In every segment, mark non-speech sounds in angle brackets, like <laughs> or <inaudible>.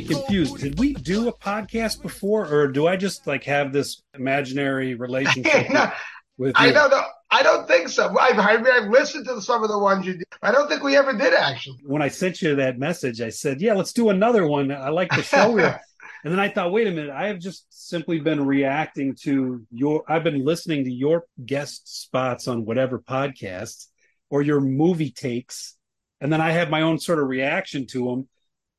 be confused. Did we do a podcast before, or do I just like have this imaginary relationship <laughs> No, with I you? don't know. I don't think so. I've, I've, I've listened to some of the ones you did. I don't think we ever did actually. When I sent you that message, I said, "Yeah, let's do another one." I like the show. we're- <laughs> and then I thought, wait a minute, I have just simply been reacting to your. I've been listening to your guest spots on whatever podcast or your movie takes, and then I have my own sort of reaction to them.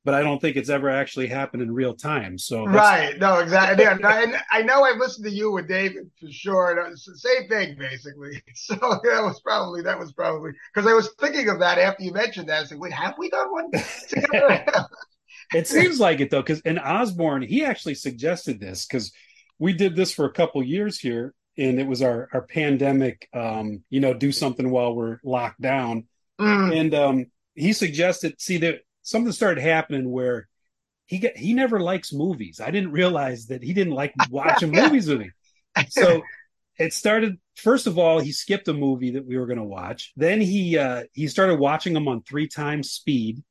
But I don't think it's ever actually happened in real time. So Right. No, exactly. Yeah, no, and I know I've listened to you with David for sure. and It's the same thing basically. <laughs> So that was probably that was probably because I was thinking of that after you mentioned that. I said, wait, have we done one together? <laughs> <laughs> It seems like it though, because in Osborne he actually suggested this because we did this for a couple years here, and it was our our pandemic, um, you know, do something while we're locked down, Mm. and um, he suggested. See that something started happening where he got he never likes movies. I didn't realize that he didn't like <laughs> watching movies with me. So it started. First of all, he skipped a movie that we were going to watch. Then he uh, he started watching them on three times speed.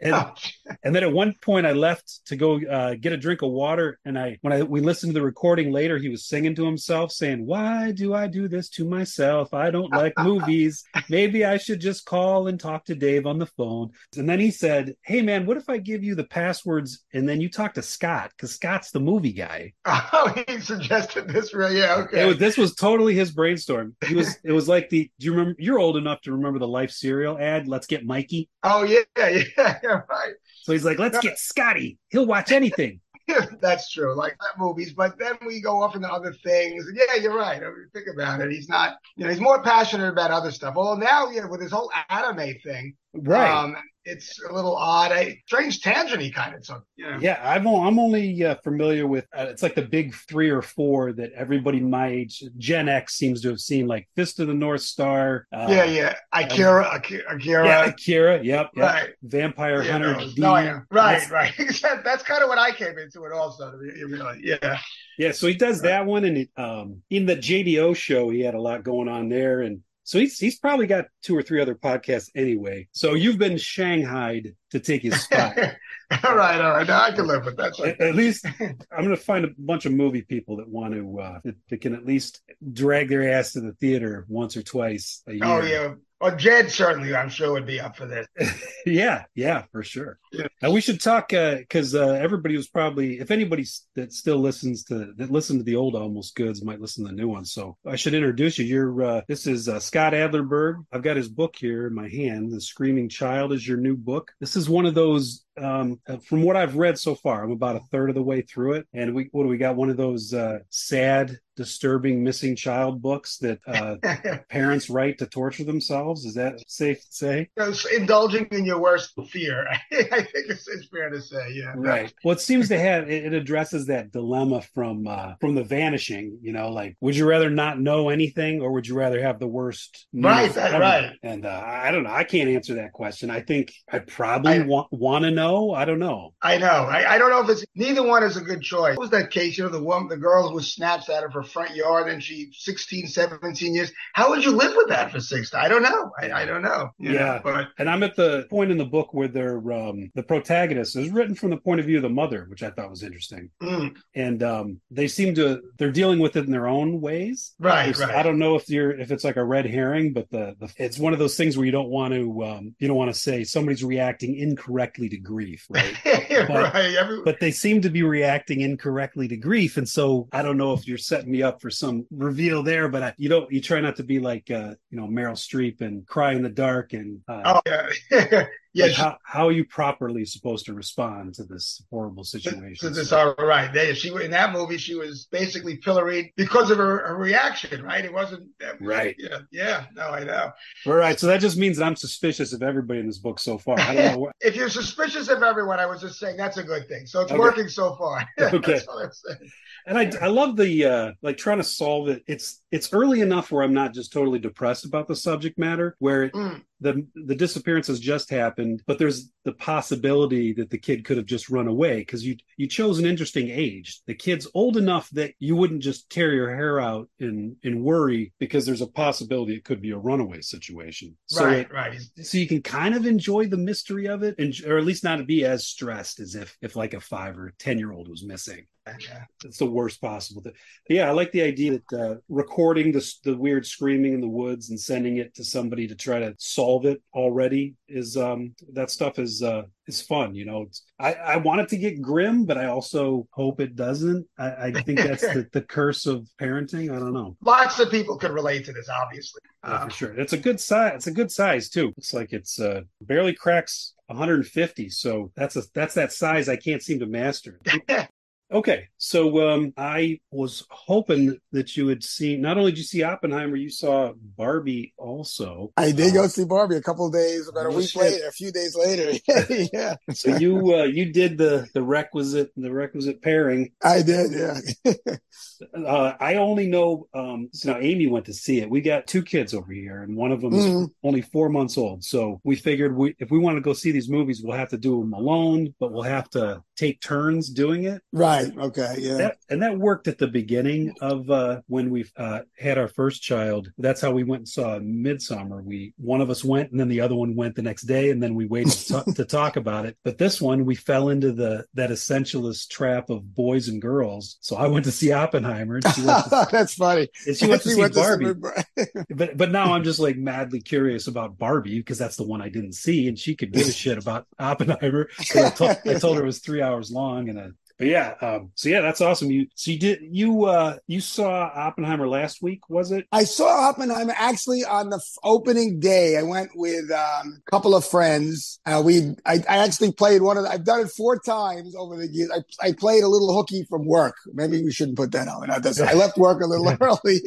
And, <laughs> and then at one point, I left to go uh, get a drink of water. And I, when I we listened to the recording later, he was singing to himself, saying, "Why do I do this to myself? I don't like <laughs> movies. Maybe I should just call and talk to Dave on the phone." And then he said, "Hey, man, what if I give you the passwords and then you talk to Scott because Scott's the movie guy." <laughs> Oh, he suggested this. Really? Yeah. Okay. was, this was totally his brainstorm. He was. It was like the. Do you remember? You're old enough to remember the Life cereal ad. Let's get Mikey. oh yeah, yeah, <laughs> yeah. Right. So he's like, let's get Scotty. He'll watch anything. <laughs> That's true. Like that movies, but then we go off into other things. And yeah, you're right. I mean, think about it. He's not, you know, he's more passionate about other stuff. Although now, yeah, with his whole anime thing, Right. um, it's a little odd. I, strange tangent he kind of took. You know? yeah, I'm o- I'm only uh, familiar with uh, it's like the big three or four that everybody my age, Gen X, seems to have seen, like Fist of the North Star. Uh, yeah, yeah. Akira, Akira, Akira. yeah, Akira. Yep, yep. Right. Vampire Yeah, Hunter. no, D. no, I know. Right, <laughs> That's- right. That's kind of what I came into it also. To be, you really, yeah. Yeah, so he does that one, and it, um, in the JDO show, he had a lot going on there, and so he's he's probably got two or three other podcasts anyway. So you've been shanghaied to take his spot. <laughs> all right, all right. Now I can live with that. at, at least I'm going to find a bunch of movie people that want to uh, that, that can at least drag their ass to the theater once or twice a year. Oh yeah. Well, Jed certainly, I'm sure, would be up for this. <laughs> yeah, yeah, for sure. Yeah. And we should talk because uh, everybody was probably, if anybody that still listens to that listened to the old Almost Goods might listen to the new ones. So I should introduce you. You're uh, this is uh, Scott Adlerberg. I've got his book here in my hand. The Screaming Child is your new book. This is one of those. Um, uh, from what I've read so far, I'm about a third of the way through it, and we what do we got? One of those uh, sad, disturbing missing child books that uh, <laughs> parents write to torture themselves. Is that safe to say? Indulging in your worst fear. <laughs> I think it's, it's fair to say, yeah. right well it seems to have it, it addresses that dilemma from uh from the vanishing you know like would you rather not know anything or would you rather have the worst Right, that- right. and uh, i don't know i can't answer that question i think i probably want want to know i don't know I know. I, I don't know if it's neither one is a good choice. What was that case? You know, the woman, the girl who was snatched out of her front yard and she 16, 17 years. How would you live with that for six? I don't know. I, I don't know. You Yeah. know, but and i'm at the point in the book where they're um the protagonist is written from the point of view of the mother which i thought was interesting mm, and um they seem to they're dealing with it in their own ways right, right. I don't know if you're if it's like a red herring, but the, the it's one of those things where you don't want to um, you don't want to say somebody's reacting incorrectly to grief, right? <laughs> But- right. Every, but they seem to be reacting incorrectly to grief, and so I don't know if you're setting me up for some reveal there, but I, you don't you try not to be like uh, you know Meryl Streep and cry in the dark and uh, oh, yeah. <laughs> yeah. like how how are you properly supposed to respond to this horrible situation? this, all right. They, she in that movie, she was basically pilloried because of her, her reaction. Right. It wasn't. Right. Yeah. Yeah. No, I know. All right, so that just means that I'm suspicious of everybody in this book so far. I don't know what. <laughs> If you're suspicious of everyone, I was just saying that's a good thing. So it's Okay. working so far. <laughs> Okay. That's all I'm saying. and I I love the uh like trying to solve it. It's it's early enough where I'm not just totally depressed about the subject matter. Where it, Mm. The the disappearance has just happened, but there's the possibility that the kid could have just run away because you you chose an interesting age. The kid's old enough that you wouldn't just tear your hair out and in worry because there's a possibility it could be a runaway situation. So right, it, right. so you can kind of enjoy the mystery of it, and or at least not be as stressed as if if like a five or ten year old was missing. Yeah. <laughs> It's the worst possible. Thing. But yeah, I like the idea that uh, recording the the weird screaming in the woods and sending it to somebody to try to solve it already is um that stuff is uh is fun. You know, it's, I I want it to get grim, but I also hope it doesn't. I, I think that's the, the curse of parenting. I don't know. Lots of people could relate to this, obviously. Yeah, Um, for sure. It's a good size. It's a good size too. It's like it's uh barely cracks 150. So that's a that's that size I can't seem to master. <laughs> Okay, so um, I was hoping that you would see. Not only did you see Oppenheimer, you saw Barbie also. I did Uh, go see Barbie a couple of days, about a week shit. later, a few days later. <laughs> yeah, So you uh, you did the the requisite the requisite pairing. I did. Yeah. <laughs> Uh, I only know. Um, so now Amy went to see it. We got two kids over here, and one of them is Mhm. only four months old. So we figured we if we want to go see these movies, we'll have to do them alone, but we'll have to take turns doing it. right. Okay. Yeah. that and that worked at the beginning of uh when we uh had our first child that's how we went and saw Midsommar we one of us went and then the other one went the next day and then we waited to, to talk about it but this one we fell into the that essentialist trap of boys and girls so i went to see oppenheimer and she went to, <laughs> That's funny. and she went to She see went barbie some- <laughs> but but now i'm just like madly curious about barbie because that's the one i didn't see and she could give a shit about oppenheimer 'Cause I, told, I told her it was three hours long and uh but yeah um so yeah that's awesome you so you did you uh you saw oppenheimer last week was it I saw Oppenheimer actually on the f- opening day. I went with um, a couple of friends. Uh, we, I, I actually played one of. The, I've done it four times over the years. I, I played a little hooky from work. Maybe we shouldn't put that on. I left work a little <laughs> early.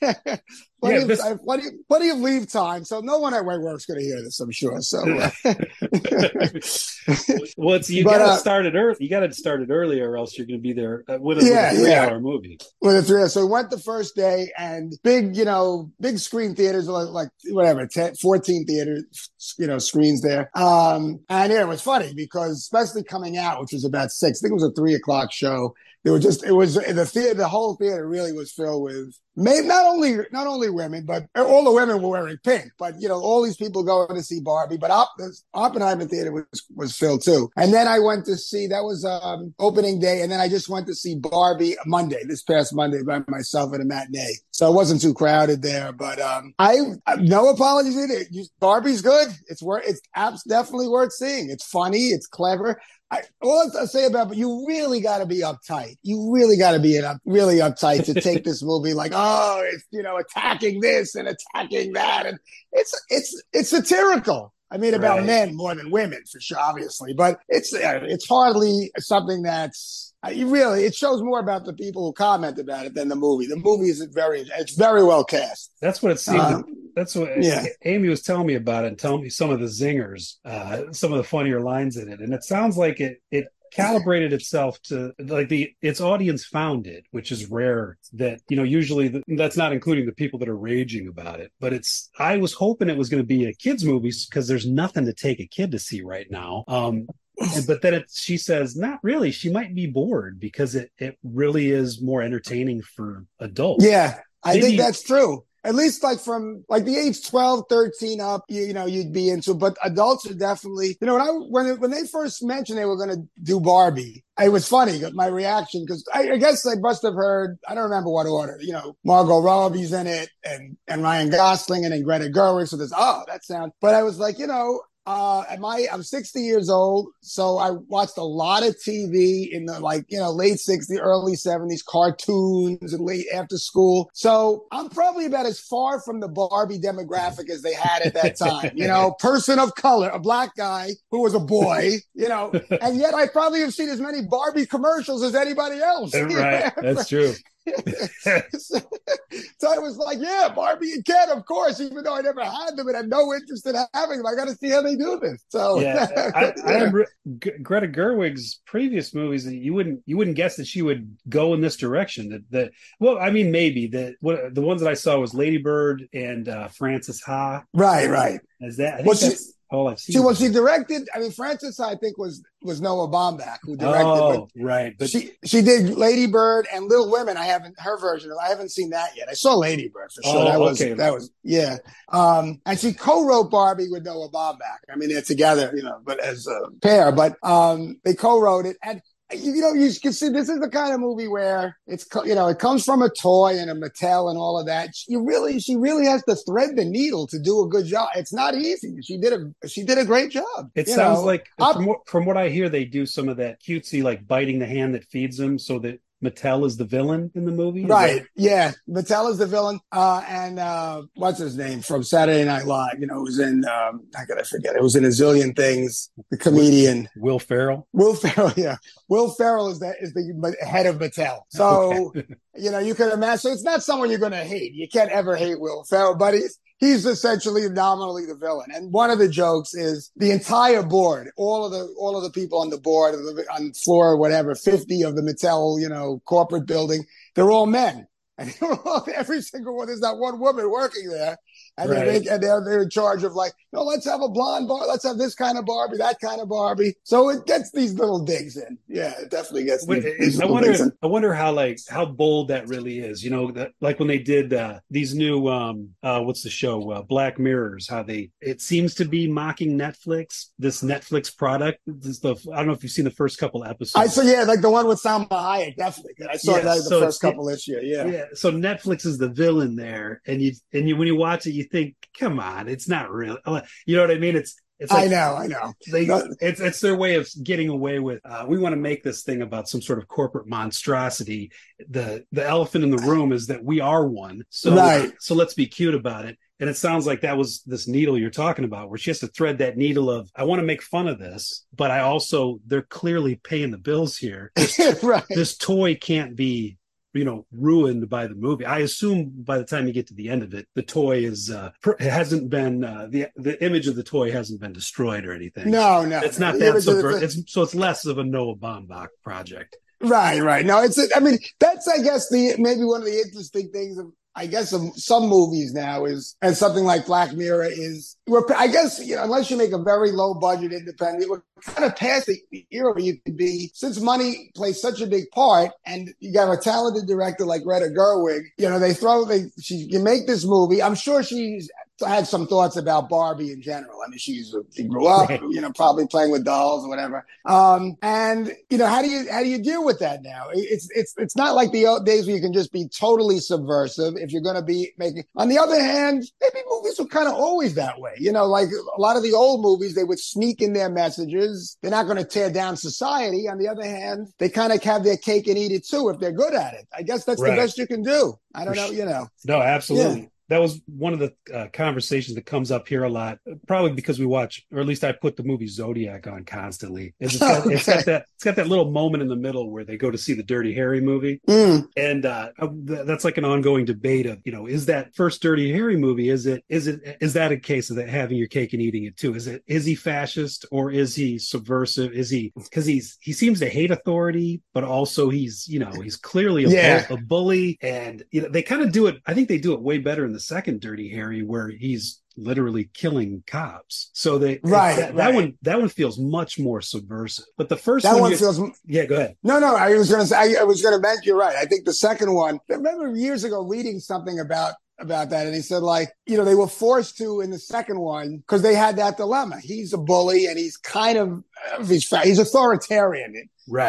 <laughs> plenty, Yeah, of, this- have plenty, plenty of leave time, so no one at my work's going to hear this. I'm sure. So. <laughs> uh, well it's you gotta uh, start it early you gotta start it or else you're gonna be there uh, with a, Yeah, with a three yeah. hour movie with a three. So we went the first day and big, you know, big screen theaters, like, like whatever, 10, 14 theaters, you know, screens there. Um, and yeah, it was funny because especially coming out, which was about six, I think it was a three o'clock show. There was just, it was the theater, the whole theater really was filled with not only, not only women, but all the women were wearing pink, but you know, all these people going to see Barbie, but Op, Oppenheimer theater was, was filled too. And then I went to see, that was, um, opening day. And then I just went to see Barbie Monday, this past Monday by myself at a matinee. So it wasn't too crowded there, but, um, I, no apologies either. Barbie's good. It's worth, it's abs- definitely worth seeing. It's funny. It's clever. I, all I say about, but you really got to be uptight. You really got to be in up, really uptight to take this movie like, oh, it's you know attacking this and attacking that, and it's it's it's satirical. I mean, about Right. men more than women, for sure, obviously, but it's uh, it's hardly something that's you really. It shows more about the people who comment about it than the movie. The movie is very it's very well cast. that's what it seemed Um, that's what yeah. amy was telling me about it and telling me some of the zingers uh some of the funnier lines in it and it sounds like it it calibrated itself to like the its audience found it which is rare that you know usually th that's not including the people that are raging about it but it's i was hoping it was going to be a kids movie because there's nothing to take a kid to see right now um and, <laughs> but then it, she says not really she might be bored because it it really is more entertaining for adults Yeah, I Maybe- think that's true. At least like from like the age 12, 13 up, you, you know, you'd be into, but adults are definitely, you know, when I, when, when they first mentioned they were going to do Barbie, it was funny, my reaction, because I, I guess I must have heard, I don't remember what order, you know, Margot Robbie's in it and, and Ryan Gosling and then Greta Gerwig. So there's, oh, that sounds, but I was like, you know, uh, at my, I'm 60 years old, so I watched a lot of TV in the like, you know, late 60s, early 70s, cartoons and late after school. So I'm probably about as far from the Barbie demographic as they had at that time. You know, <laughs> person of color, a black guy who was a boy, you know, <laughs> and yet I probably have seen as many Barbie commercials as anybody else. right that's true <laughs> so, so it was like, yeah, Barbie and Ken, of course, even though I never had them and had no interest in having them. I got to see how they do this. So yeah, I, I <laughs> G- Greta Gerwig's previous movies. You wouldn't you wouldn't guess that she would go in this direction. That that well, I mean, maybe the what, the ones that I saw was Lady Bird and uh, Frances Ha. Right, right. As that, I Well, she- all I've seen. She well, she directed. I mean, Frances, I think was was Noah Baumbach who directed. but oh, right, but she she did Lady Bird and Little Women. I haven't her version. of I haven't seen that yet. I saw Lady Bird for sure. Oh, that was okay. that was yeah. Um, and she co-wrote Barbie with Noah Baumbach. I mean, they're together, you know, but as a pair. But um, they co-wrote it, and you know, you can see this is the kind of movie where it's you know it comes from a toy and a Mattel and all of that. You really, she really has to thread the needle to do a good job. It's not easy. She did a she did a great job. It sounds know. like from what, from what I hear, they do some of that cutesy, like biting the hand that feeds them, so that Mattel is the villain in the movie. Right. that- Yeah. Mattel is the villain. Uh, and, uh, what's his name from Saturday Night Live? You know, it was in, um, how could I forget? It was in a zillion things. The comedian Will Ferrell. Will Ferrell. Yeah. Will Ferrell is the, is the head of Mattel. So, <laughs> you know, you can imagine. So it's not someone you're going to hate. You can't ever hate Will Ferrell, but he's, he's essentially nominally the villain. And one of the jokes is the entire board, all of the, all of the people on the board, on floor, whatever, 50 of the Mattel, you know, corporate building, they're all men. <laughs> And all- every single one, there's not one woman working there. And, Right. they and they're, they're in charge of like, no, let's have a blonde bar. Let's have this kind of Barbie, that kind of Barbie. So it gets these little digs in. Yeah, it definitely gets Wait, these, I little wonder. digs in. I wonder how like how bold that really is. You know, that like when they did uh, these new um uh what's the show uh, Black Mirrors. How they it seems to be mocking Netflix. This Netflix product. This the I don't know if you've seen the first couple episodes. I saw, yeah, like the one with Salma Hayek, definitely. I saw Yeah, that the first couple this year. Yeah. yeah. So Netflix is the villain there, and you and you when you watch it, you think, come on, it's not real. You know what I mean? It's it's I know, I know. they it's it's their way of getting away with uh, we want to make this thing about some sort of corporate monstrosity the the elephant in the room is that we are one so Right. so let's be cute about it and it sounds like that was this needle you're talking about where she has to thread that needle of i want to make fun of this but i also they're clearly paying the bills here <laughs> right. this toy can't be you know ruined by the movie i assume by the time you get to the end of it the toy is uh pr- hasn't been uh the the image of the toy hasn't been destroyed or anything No, no. it's not that subver- it's so it's less of a Noah Baumbach project. Right, right. No, it's. I mean, that's I guess the maybe one of the interesting things of I guess of some movies now is and something like Black Mirror is. I guess you know unless you make a very low budget independent, we're kind of past the era you could be since money plays such a big part, and you got a talented director like Greta Gerwig. You know, they throw they she can make this movie. I'm sure she's had some thoughts about Barbie in general. I mean, she's she grew up, you know, probably playing with dolls or whatever. Um, and you know, how do you how do you deal with that now? It's it's it's not like the old days where you can just be totally subversive if you're going to be making. On the other hand, maybe movies were kind of always that way. You know, like a lot of the old movies, they would sneak in their messages. They're not going to tear down society. On the other hand, they kind of have their cake and eat it too if they're good at it. I guess that's Right. the best you can do. I don't know, you know. No, absolutely. That was one of the uh, conversations that comes up here a lot, probably because we watch, or at least I put the movie Zodiac on constantly. It's got, <laughs> it's got that it's got that little moment in the middle where they go to see the Dirty Harry movie, Mm. and uh, th- that's like an ongoing debate of you know is that first Dirty Harry movie is it is it is that a case of that having your cake and eating it too? Is it is he fascist or is he subversive? Is he because he's he seems to hate authority, but also he's you know he's clearly a, Yeah. a bully, and you know they kind of do it. I think they do it way better in the second Dirty Harry where he's literally killing cops. So they Right, that, that one that one feels much more subversive. But the first That one, one feels yeah, go ahead. No, no, I was to say, I, I was to mention, you're right. I think the second one, I remember years ago reading something about, about that. And he said like, you know, they were forced to in the second one because they had that dilemma. He's a bully and he's kind of, he's, fa- he's authoritarian in,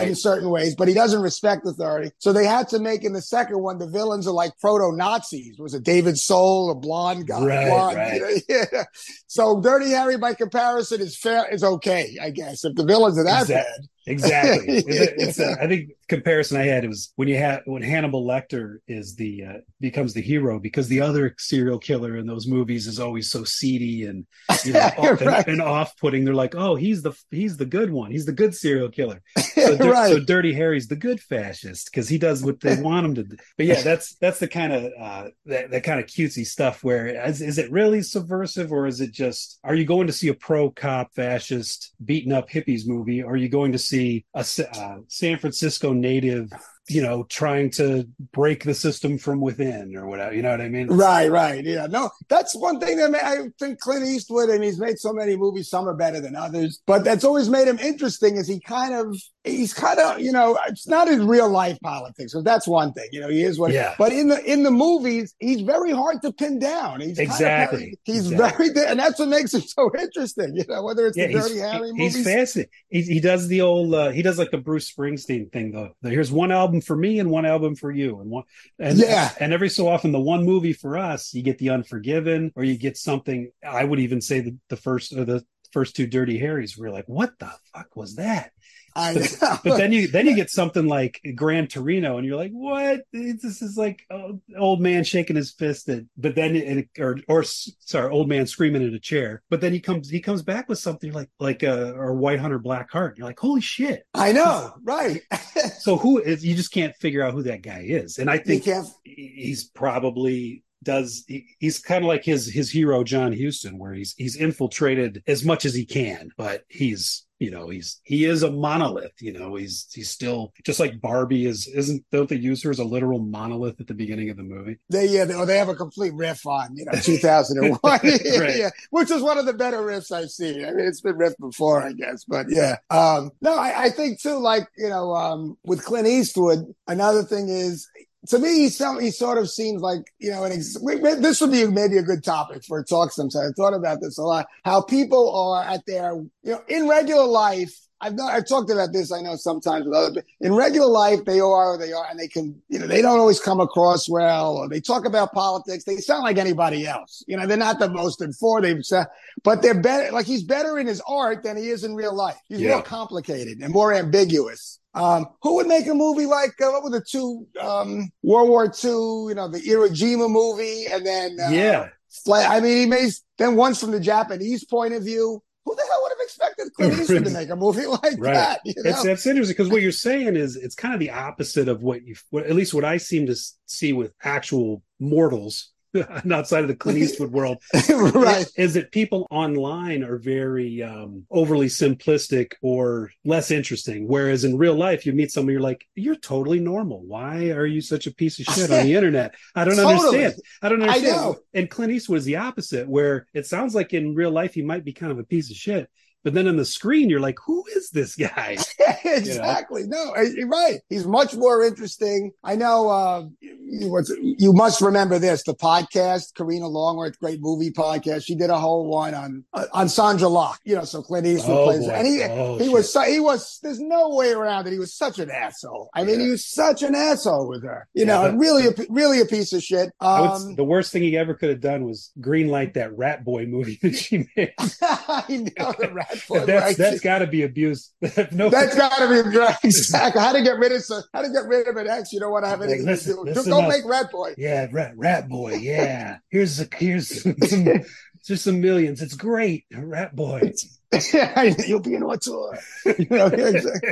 in certain ways, but he doesn't respect authority. So they had to make in the second one, the villains are like proto Nazis. Was it David Soul, a blonde guy? Right, blonde, right. you know, <laughs> yeah. So Dirty Harry by comparison is fair, is okay, I guess. If the villains are that Exact- bad. Exactly. <laughs> It's, it's, uh, I think comparison I had it was when you had when Hannibal Lecter is the uh, becomes the hero because the other serial killer in those movies is always so seedy and you know, <laughs> off- and- right. and, off putting. They're like, oh, he's the he's the good one. He's the good serial killer. <laughs> So, right. so Dirty Harry's the good fascist because he does what they want him to do. But yeah, that's that's the kind of uh, that, that kind of cutesy stuff. Where is, is it really subversive or is it just? Are you going to see a pro cop fascist beating up hippies movie? Or are you going to see a uh, San Francisco native you know, trying to break the system from within or whatever. You know what I mean? Right, right. Yeah. No, that's one thing that I think Clint Eastwood, and he's made so many movies, some are better than others, but that's always made him interesting is he kind of, he's kind of, you know, it's not his real life politics. So that's one thing, you know, he is what, yeah. but in the, in the movies, he's very hard to pin down. He's exactly. Kind of, he's exactly. very, and that's what makes him <laughs> so interesting, you know, whether it's yeah, the Dirty Harry movies. He's fascinating. He, he does the old, uh, he does like the Bruce Springsteen thing though. Here's one album for me and one album album for you and one and yeah and every so often the one movie for us you get the unforgiven or you get something i would even say the, the first or the first two dirty harrys we're like what the fuck was that I but, but, then you then you get something like Gran Torino, and you're like, "What? This is like oh, old man shaking his fist at." But then it, or or sorry, old man screaming in a chair. But then he comes he comes back with something like like a or White Hunter Black Heart. You're like, "Holy shit!" I know, right? <laughs> so who is you just can't figure out who that guy is, and I think he's probably does he, he's kind of like his his hero John Huston where he's he's infiltrated as much as he can but he's you know he's he is a monolith you know he's he's still just like barbie is isn't don't they use her as a literal monolith at the beginning of the movie? They yeah they, they have a complete riff on you know <laughs> 2001 right. <laughs> yeah. Which is one of the better riffs i've seen. I mean it's been riffed before i guess but yeah. Um no i, I think too like you know um with clint eastwood another thing is to me, he, he sort of seems like, you know, an ex- this would be maybe a good topic for a talk sometime. I thought about this a lot. How people are at their, you know, in regular life, I've not, I've talked about this. I know sometimes with other, in regular life, they are, they are, and they can, you know, they don't always come across well, or they talk about politics. They sound like anybody else. You know, they're not the most informed, they've, but they're better, like he's better in his art than he is in real life. He's yeah. more complicated and more ambiguous. Um, who would make a movie like uh, what were the two um, World War II? You know, the Iwo Jima movie, and then uh, yeah, I mean, he made then once from the Japanese point of view. Who the hell would have expected Clint <laughs> Eastwood to make a movie <laughs> like right. that? You know? It's that's interesting because what you're saying is it's kind of the opposite of what you, what, at least what I seem to see with actual mortals <laughs> outside of the Clint Eastwood world, <laughs> right? Is, that people online are very um, overly simplistic or less interesting, whereas in real life, you meet someone, you're like, you're totally normal. Why are you such a piece of <laughs> shit on the internet? I don't totally. understand. I don't understand. I and Clint Eastwood is the opposite, where it sounds like in real life he might be kind of a piece of shit, but then on the screen, you're like, who is this guy? exactly. <laughs> You know? No, you're right. He's much more interesting. I know uh, you, you, must remember this the podcast, Karina Longworth, great movie podcast. She did a whole one on uh, on Sondra Locke, you know, so Clint Eastwood oh, plays. Boy. And he, oh, he was, so, he was, there's no way around it. He was such an asshole. I mean, yeah. he was such an asshole with her, you yeah, know, really, a, really a piece of shit. Um, the worst thing he ever could have done was greenlight that Rat Boy movie that she made. <laughs> I know the Rat <laughs> that's right. that's got to be abuse. <laughs> no, that's got to be exactly how to get rid of so, how to get rid of an ex. You don't want to have anything listen, to do. Listen Go up. make Rat Boy. Yeah, Rat Rat Boy. Yeah. here's a here's <laughs> some, just some millions. It's great, Rat Boy. <laughs> You'll be an auteur. <laughs> you know, exactly.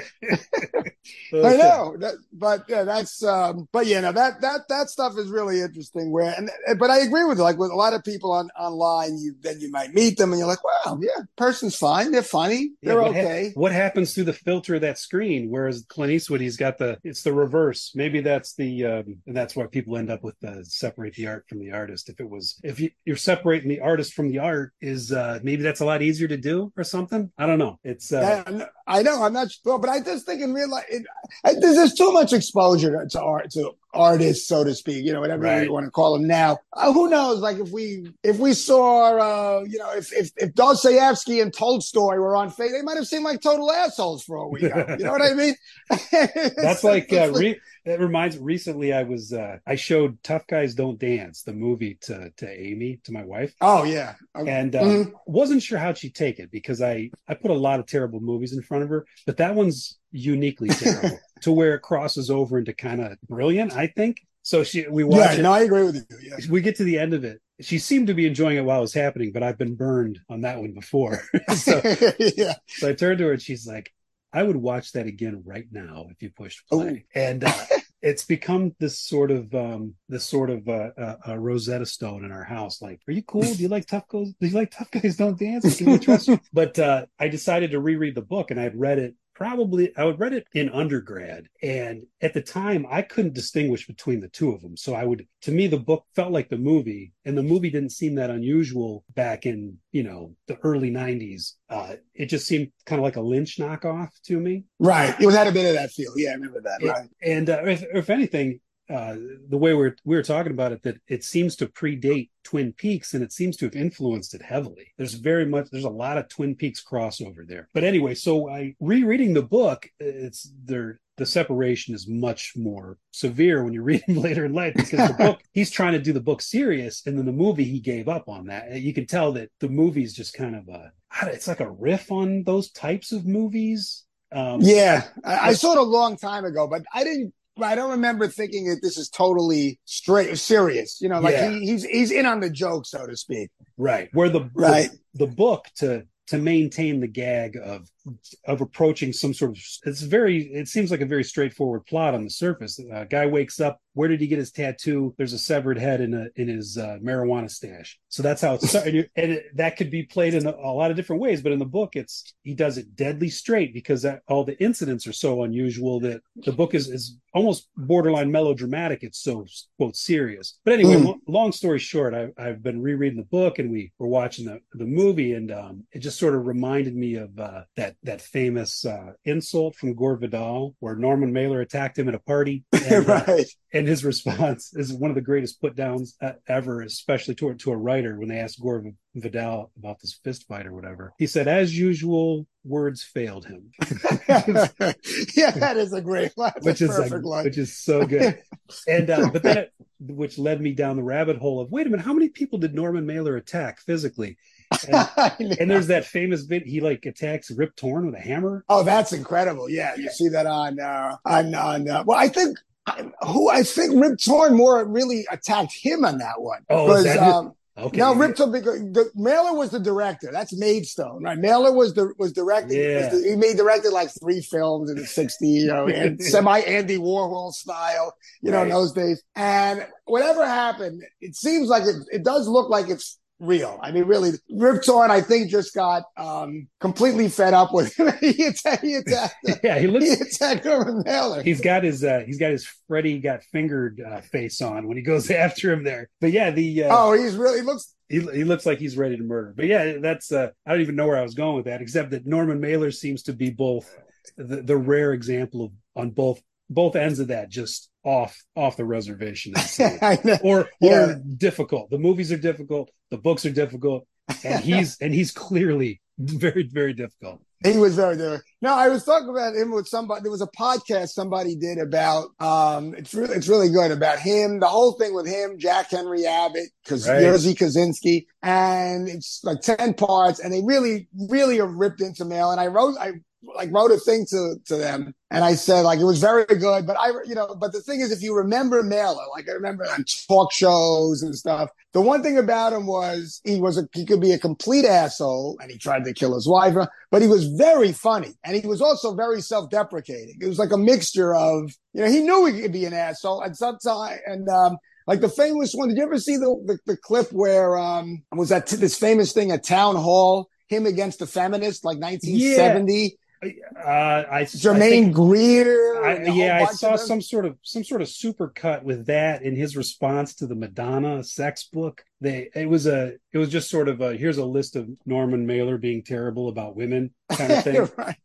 I know, that, but yeah, that's. Um, but yeah, no, that that that stuff is really interesting. Where and but I agree with you. Like with a lot of people on online, you then you might meet them and you're like, wow, yeah, person's fine. They're funny. They're what okay. Ha- what happens through the filter of that screen? Whereas Clint Eastwood, he's got the it's the reverse. Maybe that's the um, and that's why people end up with the separate the art from the artist. If it was if you, you're separating the artist from the art, is uh, maybe that's a lot easier to do or something. I don't know. It's uh, yeah, I know I'm not sure, but I just think in real life, it, I, there's too much exposure to, to art to artists, so to speak. You know, whatever right. you want to call them now. Uh, who knows? Like if we if we saw, uh, you know, if if if Dostoevsky and Tolstoy were on fate, they might have seemed like total assholes for all we know. You know what I mean? <laughs> That's like uh, re- it reminds. Recently, I was uh, I showed Tough Guys Don't Dance, the movie, to to Amy, to my wife. Oh yeah, okay. and uh, mm-hmm. wasn't sure how she'd take it because I I put a lot of terrible movies in front of her, but that one's uniquely terrible <laughs> to where it crosses over into kind of brilliant. I think so. She we watch. Yeah, it, no, I agree with you. Yeah. We get to the end of it, she seemed to be enjoying it while it was happening, but I've been burned on that one before. <laughs> so, <laughs> yeah. so I turned to her and she's like, I would watch that again right now if you pushed play. Oh. And uh, it's become this sort of um this sort of uh, uh, uh, Rosetta Stone in our house. Like, are you cool? Do you like tough guys? Do you like tough guys don't dance? Can we trust you? But uh, I decided to reread the book, and I had read it probably I would read it in undergrad and at the time I couldn't distinguish between the two of them so I would to me the book felt like the movie and the movie didn't seem that unusual back in you know the early 90s uh it just seemed kind of like a lynch knockoff to me Right. It was had a bit of that feel. Yeah, I remember that. Right. and uh, if, if anything uh, the way we're we were talking about it that it seems to predate Twin Peaks and it seems to have influenced it heavily. There's very much there's a lot of Twin Peaks crossover there. But anyway, so I rereading the book, it's there the separation is much more severe when you read him <laughs> later in life because the book <laughs> he's trying to do the book serious and then the movie he gave up on that. You can tell that the movie's just kind of a it's like a riff on those types of movies. Um, Yeah, I, I saw it a long time ago, but I didn't. I don't remember thinking that this is totally straight, serious. You know, like Yeah. he, he's he's in on the joke, so to speak. right where the Right. the, the book to to maintain the gag of of approaching some sort of it's very it seems like a very straightforward plot on the surface. A guy wakes up where did he get his tattoo? There's a severed head in a in his uh, marijuana stash. So that's how it's <laughs> and, and it, that could be played in a, a lot of different ways but in the book it's he does it deadly straight because that, all the incidents are so unusual that the book is is almost borderline melodramatic. It's so quote serious. But anyway Mm. lo- long story short I, i've been rereading the book and we were watching the, the movie and um, it just sort of reminded me of uh, that that famous uh, insult from gore vidal where norman mailer attacked him at a party <laughs> and, uh, right. and his response is one of the greatest put downs uh, ever, especially to, to a writer when they asked Gore Vidal about this fist fight or whatever. He said, as usual, words failed him, <laughs> yeah, that is a great line. Which is like, line. which is so good. <laughs> And uh, but that which led me down the rabbit hole of wait a minute, how many people did Norman Mailer attack physically? And, <laughs> and there's that famous bit he like attacks Rip Torn with a hammer. oh, that's incredible. Yeah, you see that on uh, on on. Uh, well, I think who I think Rip Torn more really attacked him on that one. Oh, is that um, Okay, No, Rip Torn because the Mailer was the director. That's Maidstone, right? Mailer was the was directing. Yeah. was the- he made directed like three films in the '60s, you know, and <laughs> semi Andy Warhol style, you know, in those days. And whatever happened, it seems like it. It does look like it's real. I mean, really, Rip Torn, I think, just got um completely fed up with <laughs> him. he attacked. He attacked. <laughs> yeah, he he looks. attacked Norman Mailer. He's got his uh, he's got his Freddy got fingered uh, face on when he goes <laughs> after him there. But yeah, the uh, oh, he's really he looks. he, he looks like he's ready to murder. But yeah, that's uh, I don't even know where I was going with that, except that Norman Mailer seems to be both the, the rare example of on both both ends of that, just off off the reservation, I'd say. <laughs> I know. or Yeah. or difficult. The movies are difficult, the books are difficult, and he's and he's clearly very very difficult. He was very there. No, I was talking about him with somebody. There was a podcast somebody did about. Um, it's really it's really good about him. The whole thing with him, Jack Henry Abbott, because Right. Jerzy Kosinski, and it's like ten parts, and they really really are ripped into mail. And I wrote I like wrote a thing to to them, and I said like it was very good. But I you know, but the thing is, if you remember Mailer, like I remember on talk shows and stuff, the one thing about him was he was a he could be a complete asshole, and he tried to kill his wife but he was very funny and he was also very self-deprecating. It was like a mixture of, you know, he knew he could be an asshole and sometimes, and, um, like the famous one, did you ever see the, the, the clip where, um, was that this famous thing at town hall, him against the feminist, like 1970, Uh, I Germaine I think- Greer. I, yeah, I saw some sort of some sort of super cut with that in his response to the Madonna sex book. They it was a it was just sort of a here's a list of Norman Mailer being terrible about women kind of <laughs> thing. right.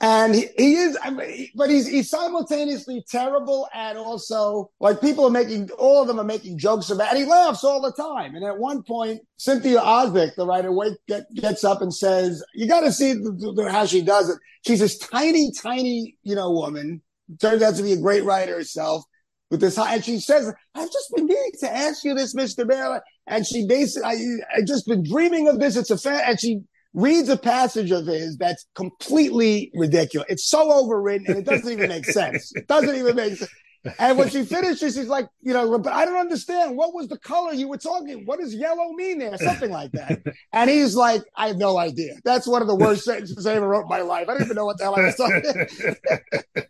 And he, he is, I mean, but he's he's simultaneously terrible and also like people are making all of them are making jokes about, and he laughs all the time. And at one point, Cynthia Ozick, the writer, wake, get, gets up and says, "You got to see the, the, how she does it. She's this tiny, tiny, you know, woman. Turns out to be a great writer herself." With this high, and she says, "I've just been meaning to ask you this, Mister Mailer." And she basically, I, I just been dreaming of this. It's a fan, and she reads a passage of his that's completely ridiculous. It's so overwritten and it doesn't even make sense. It doesn't even make sense. And when she finishes, she's like, you know, but I don't understand. What was the color you were talking? What does yellow mean there? Something like that. And he's like, I have no idea. That's one of the worst sentences I ever wrote in my life. I don't even know what the hell I was talking.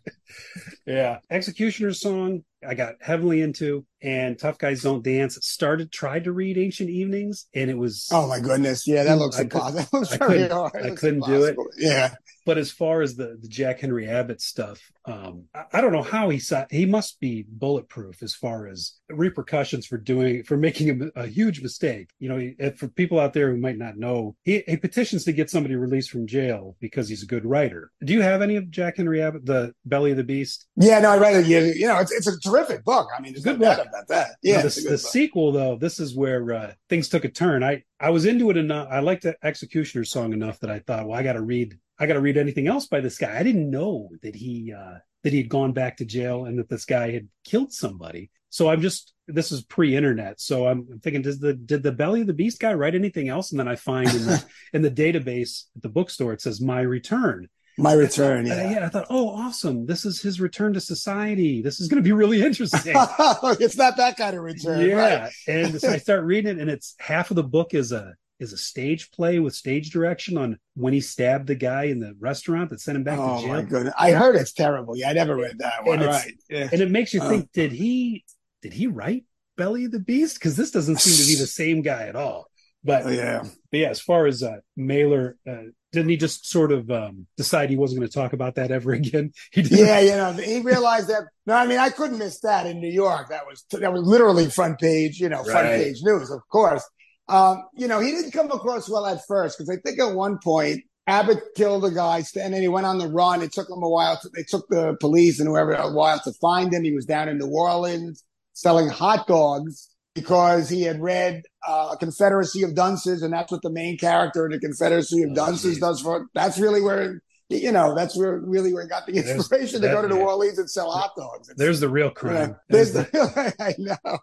Yeah. Executioner's song, I got heavily into, and Tough Guys Don't Dance. Started, tried to read Ancient Evenings, and it was. Oh my goodness. Yeah, that looks I impossible. <laughs> I couldn't, I couldn't do it. Yeah. But as far as the, the Jack Henry Abbott stuff, um, I, I, don't know how he saw. He must be bulletproof as far as repercussions for doing for making a, a huge mistake. You know, if, for people out there who might not know, he, he, petitions to get somebody released from jail because he's a good writer. Do you have any of Jack Henry Abbott, the Belly of the Beast? Yeah, no, I read it. You, you know, it's, it's a terrific book. I mean, there's good no about that. Yeah, the, the sequel though, this is where uh, things took a turn. I I was into it enough. I liked the Executioner song enough that I thought, well, I got to read I got to read anything else by this guy. I didn't know that he uh, that he'd gone back to jail and that this guy had killed somebody. So I'm just this is pre-internet, so I'm, I'm thinking, does the did the belly of the beast guy write anything else? And then I find in the <laughs> in the database at the bookstore it says my return. My return, yeah. Uh, yeah, I thought, oh, awesome! This is his return to society. This is going to be really interesting. <laughs> it's not that kind of return, yeah. Right? and so I <laughs> start reading it, and it's half of the book is a is a stage play with stage direction on when he stabbed the guy in the restaurant that sent him back oh, to jail. Oh my goodness. I heard it's terrible. Yeah, I never read that one. And, right. yeah. and it makes you think, uh, did he did he write Belly of the Beast? Because this doesn't seem to be the same guy at all. But oh, yeah, but yeah, as far as uh, Mailer, uh, didn't he just sort of um, decide he wasn't going to talk about that ever <laughs> again? He did. Yeah, you know, he realized that. No, I mean, I couldn't miss that in New York. That was that was literally front page, you know, front right. page news, of course. Um, you know, he didn't come across well at first because I think at one point Abbott killed a guy and then he went on the run. It took him a while. To, they took the police and whoever a while to find him. He was down in New Orleans selling hot dogs because he had read uh, Confederacy of Dunces, and that's what the main character in the Confederacy of oh, Dunces geez. does for. That's really where you know, that's where really where he got the inspiration there's, to go to New Orleans and sell hot dogs. It's, there's the real crime. You know, there's the, the <laughs> I know.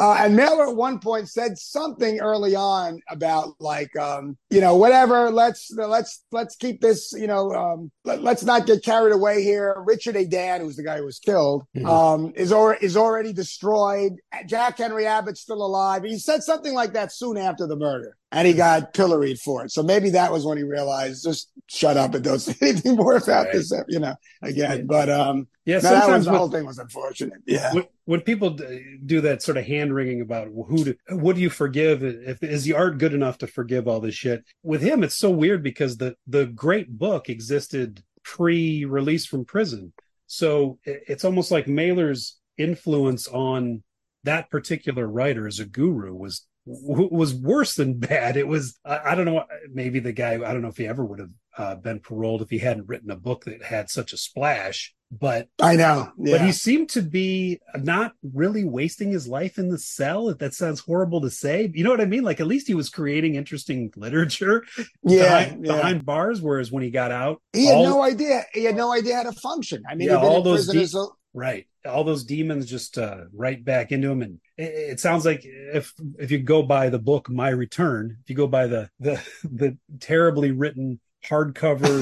Uh, and Mailer at one point said something early on about like, um, you know, whatever. Let's let's let's keep this. You know, um, let, us not get carried away here. Richard Adan, who's the guy who was killed, mm-hmm. um, is or, is already destroyed. Jack Henry Abbott's still alive. He said something like that soon after the murder and he got pilloried for it. So maybe that was when he realized just shut up and don't say <laughs> anything more about right. this, you know, again. But um, yeah, no, sometimes was, the whole thing was unfortunate. Yeah. When, when, people do that sort of hand wringing about who to, what do you forgive? If is the art good enough to forgive all this shit? With him, it's so weird because the the great book existed pre-release from prison, so it's almost like Mailer's influence on that particular writer as a guru was was worse than <laughs> bad. It was I, I, don't know maybe the guy I don't know if he ever would have uh, been paroled if he hadn't written a book that had such a splash. But I know, yeah. but he seemed to be not really wasting his life in the cell. If that sounds horrible to say, you know what I mean? Like at least he was creating interesting literature, <laughs> yeah, behind, yeah. behind bars. Whereas when he got out, he had all, no idea. He had no idea how to function. I mean, yeah, all those deep, right all those demons just uh, right back into him and it, it, sounds like if if you go by the book my return if you go by the the <laughs> the terribly written hardcover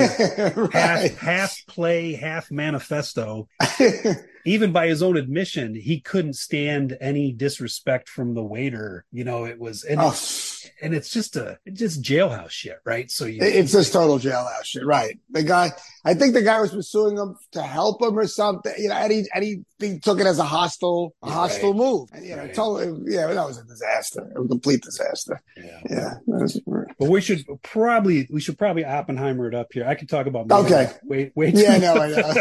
<laughs> right. half half play half manifesto <laughs> even by his own admission he couldn't stand any disrespect from the waiter you know it was and, oh. it, and it's just a just jailhouse shit right so you, it's just total jailhouse shit right the guy i think the guy was pursuing him to help him or something you know and he and he, he took it as a hostile a hostile right. move and, you know right. totally yeah that was a disaster a complete disaster yeah yeah was, but we should probably we should probably oppenheimer it up here i could talk about okay wait wait yeah no i know <laughs> I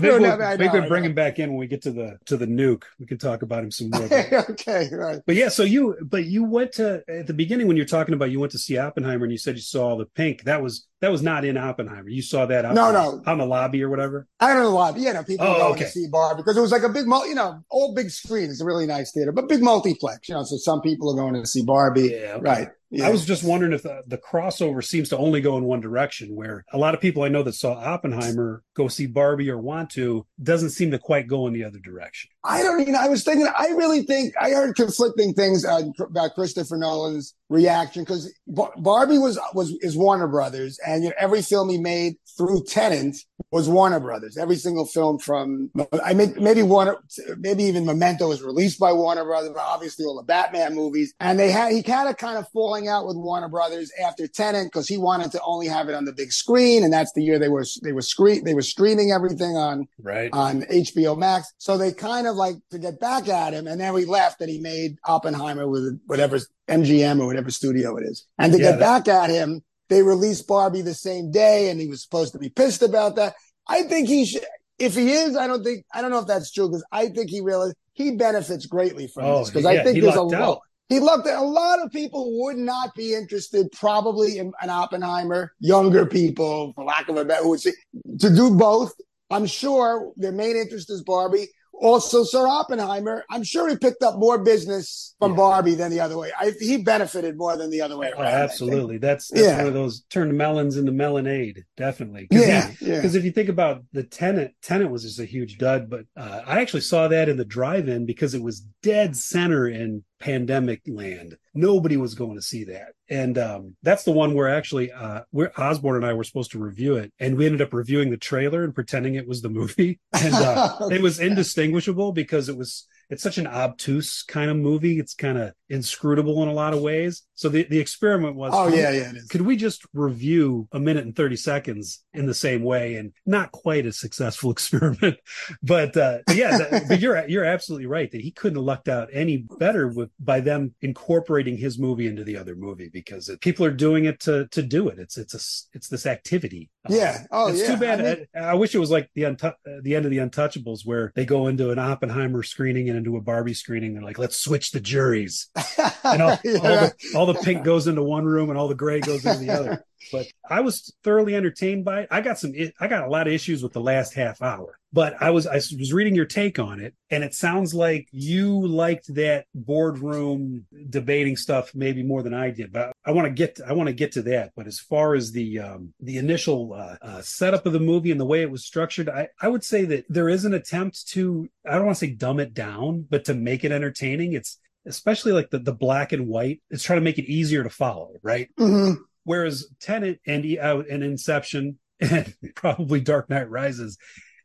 think we'll, I know, we bring him back in when we get to the to the nuke. We can talk about him some more. <laughs> okay, right. But yeah, so you but you went to at the beginning when you're talking about you went to see Oppenheimer and you said you saw the pink. That was that was not in Oppenheimer. You saw that no, no. on the lobby or whatever. I don't know the lobby. Yeah, no, people oh, going okay. to see Bar because it was like a big, you know, all big screen. It's a really nice theater, but big multiplex. You know, so some people are going to see Barbie. Yeah, okay. right. Yeah. I was just wondering if the, the crossover seems to only go in one direction, where a lot of people I know that saw Oppenheimer go see Barbie or want to doesn't seem to quite go in the other direction. I don't, know, I was thinking, I really think I heard conflicting things uh, about Christopher Nolan's reaction because Barbie was was is Warner Brothers, and you know, every film he made through Tenet was Warner Brothers. Every single film from I mean, maybe Warner, maybe even Memento was released by Warner Brothers, but obviously all the Batman movies, and they had he kind of kind of falling out with Warner Brothers after Tenet because he wanted to only have it on the big screen, and that's the year they were they were screen they were streaming everything on right on HBO Max. So they kind of like to get back at him, and then we left, and he made Oppenheimer with whatever MGM or whatever studio it is, and to yeah, get back at him. They released Barbie the same day, and he was supposed to be pissed about that. I think he should. If he is, I don't think I don't know if that's true because I think he really he benefits greatly from oh, this because yeah, I think there's a lot. He looked at a lot of people would not be interested probably in an Oppenheimer, younger people, for lack of a better, would say to do both. I'm sure their main interest is Barbie. Also, Sir Oppenheimer, I'm sure he picked up more business from yeah. Barbie than the other way. I, he benefited more than the other way around. Oh, absolutely. That's, that's yeah. one of those turned melons into melonade, definitely. Cause yeah. Because yeah. if you think about the Tenet, Tenet was just a huge dud, but uh, I actually saw that in the drive in because it was dead center in pandemic land. Nobody was going to see that. And um, that's the one where actually uh, where Osborne and I were supposed to review it. And we ended up reviewing the trailer and pretending it was the movie. <laughs> And uh, <laughs> it was indistinguishable because it was it's such an obtuse kind of movie. It's kind of inscrutable in a lot of ways. So the, the experiment was, oh yeah, yeah, could we just review a minute and 30 seconds in the same way? And not quite a successful <laughs> experiment, but, uh, yeah, that, <laughs> but you're, you're absolutely right that he couldn't have lucked out any better with, by them incorporating his movie into the other movie because it, people are doing it to, to do it. It's, it's a, it's this activity. Yeah. Oh, it's yeah. too bad. I, mean, I, I, wish it was like the, untu- the end of the Untouchables where they go into an Oppenheimer screening and into a Barbie screening. They're like, let's switch the juries. <laughs> And all, yeah. all, the, all the pink goes into one room and all the gray goes into the other. But I was thoroughly entertained by it. I got some, I got a lot of issues with the last half hour, but I was, I was reading your take on it and it sounds like you liked that boardroom debating stuff maybe more than I did, but I want to get, I want to get to that. But as far as the, um, the initial, uh, uh, setup of the movie and the way it was structured, I, I would say that there is an attempt to, I don't want to say dumb it down, but to make it entertaining. It's, especially like the, the black and white, it's trying to make it easier to follow, right? Mm-hmm. Whereas Tenet and uh, and Inception <laughs> and probably Dark Knight Rises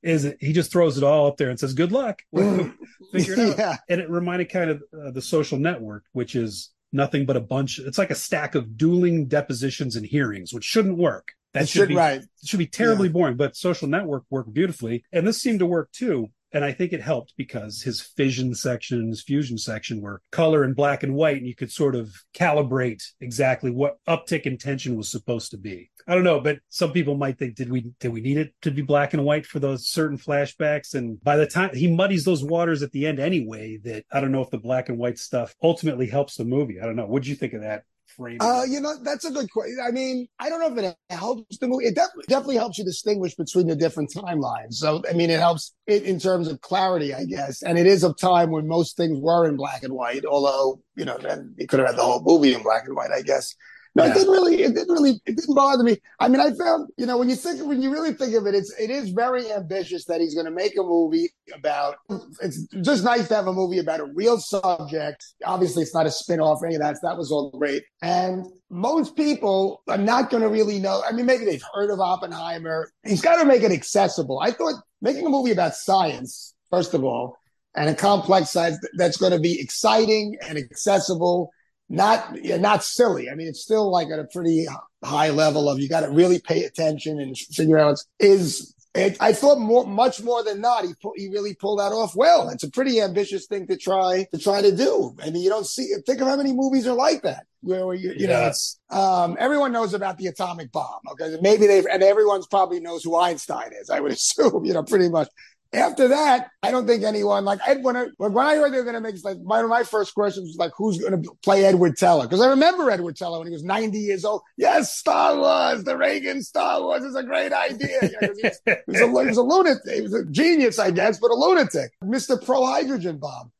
is he just throws it all up there and says good luck <laughs> figure it out yeah. and it reminded kind of uh, the social network which is nothing but a bunch it's like a stack of dueling depositions and hearings which shouldn't work that should, should, be right should be terribly yeah. boring but social network worked beautifully and this seemed to work too and I think it helped because his fission section and his fusion section were color and black and white, and you could sort of calibrate exactly what uptick in tension was supposed to be. I don't know, but some people might think, did we did we need it to be black and white for those certain flashbacks? And by the time he muddies those waters at the end anyway, that I don't know if the black and white stuff ultimately helps the movie. I don't know. What'd you think of that? Framing? Uh, you know, that's a good question. I mean, I don't know if it helps the movie. It definitely, definitely helps you distinguish between the different timelines. So, I mean, it helps it in terms of clarity, I guess. And it is a time when most things were in black and white, although, you know, then you could have had the whole movie in black and white, I guess. No, yeah. it didn't really. It didn't really. It didn't bother me. I mean, I found you know when you think when you really think of it, it's it is very ambitious that he's going to make a movie about. It's just nice to have a movie about a real subject. Obviously, it's not a spin off or any of that. So that was all great. And most people are not going to really know. I mean, maybe they've heard of Oppenheimer. He's got to make it accessible. I thought making a movie about science, first of all, and a complex science that's going to be exciting and accessible not yeah, not silly. I mean, it's still like at a pretty high level of you got to really pay attention and figure out is. It, I thought more, much more than not, he he really pulled that off well. It's a pretty ambitious thing to try to try to do. I mean, you don't see. Think of how many movies are like that, where, you, you yeah. know, it's um, everyone knows about the atomic bomb. Okay, maybe they and everyone's probably knows who Einstein is. I would <laughs> assume, you know, pretty much. After that, I don't think anyone like Ed. When I, when I heard they were going to make like one of my first questions was like, who's going to play Edward Teller? Because I remember Edward Teller when he was 90 years old. Yes, Star Wars, the Reagan Star Wars is a great idea. You know, he, was, he, was a, he was a lunatic. He was a genius, I guess, but a lunatic. Mr. Pro Hydrogen Bomb.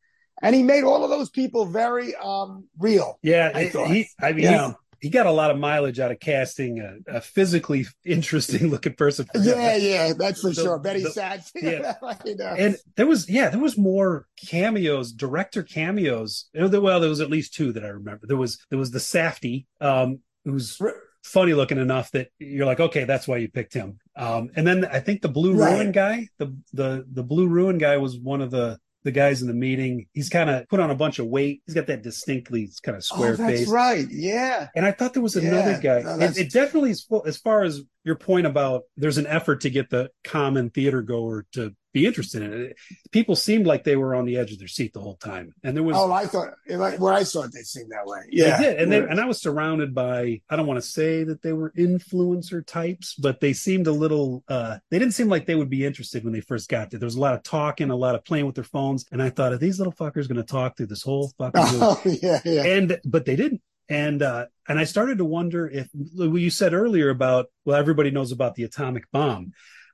and he made all of those people very um real. Yeah, I he, I mean, Yeah. He, got a lot of mileage out of casting a, a physically interesting <laughs> looking person. Yeah, yeah, that's for sure. Betty Satz. <laughs> yeah. <laughs> you know. And there was, yeah, there was more cameos, director cameos. You know, there- Well, there was at least two that I remember. There was there was the Safdie, um, who's funny looking enough that you're like, okay, that's why you picked him. Um, and then I think the Blue Right. Ruin guy, the the the Blue Ruin guy was one of the the guys in the meeting. He's kind of put on a bunch of weight. He's got that distinctly kind of oh, square oh, that's face. right. Yeah. And I thought there was another Yeah, guy. no, it, it definitely is full, as far as your point about there's an effort to get the common theater goer to be interested in it. People seemed like they were on the edge of their seat the whole time, and there was Oh, I thought like where I saw it, they seemed that way. Yeah, they did, and they, and I was surrounded by I don't want to say that they were influencer types, but they seemed a little. uh They didn't seem like they would be interested when they first got there. There was a lot of talking, a lot of playing with their phones, and I thought, are these little fuckers going to talk through this whole fucking? <laughs> Oh, yeah, yeah. and but they didn't and uh and i started to wonder if what you said earlier about well everybody knows about the atomic bomb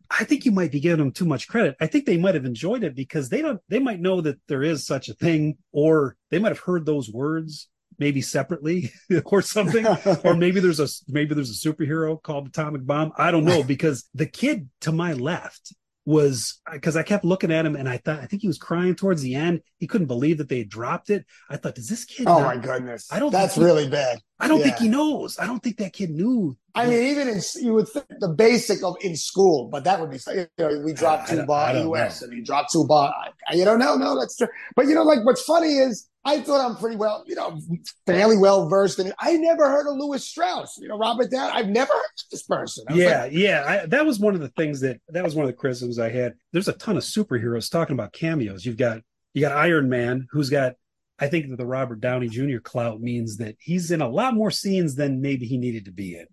i think you might be giving them too much credit i think they might have enjoyed it because they don't they might know that there is such a thing or they might have heard those words maybe separately <laughs> or something or <laughs> maybe there's a maybe there's a superhero called atomic bomb i don't know <laughs> because the kid to my left was because I kept looking at him and I thought I think he was crying towards the end. He couldn't believe that they had dropped it. I thought, does this kid? oh not- my goodness. I don't That's think he- really bad. I don't think he knows. I don't think that kid knew. I mean, even in you would think the basic of in school, but that would be you know, we dropped two bar US know. and you dropped two bar. I- You don't know, no, that's true. But you know, like what's funny is I thought I'm pretty well, you know, fairly well versed in it. I never heard of Lewis Strauss. You know, Robert Down. I've never heard of this person. I Yeah, like, yeah. I, that was one of the things that that was one of the criticisms I had. There's a ton of superheroes talking about cameos. You've got you got Iron Man, who's got. I think that the Robert Downey Jr. clout means that he's in a lot more scenes than maybe he needed to be in.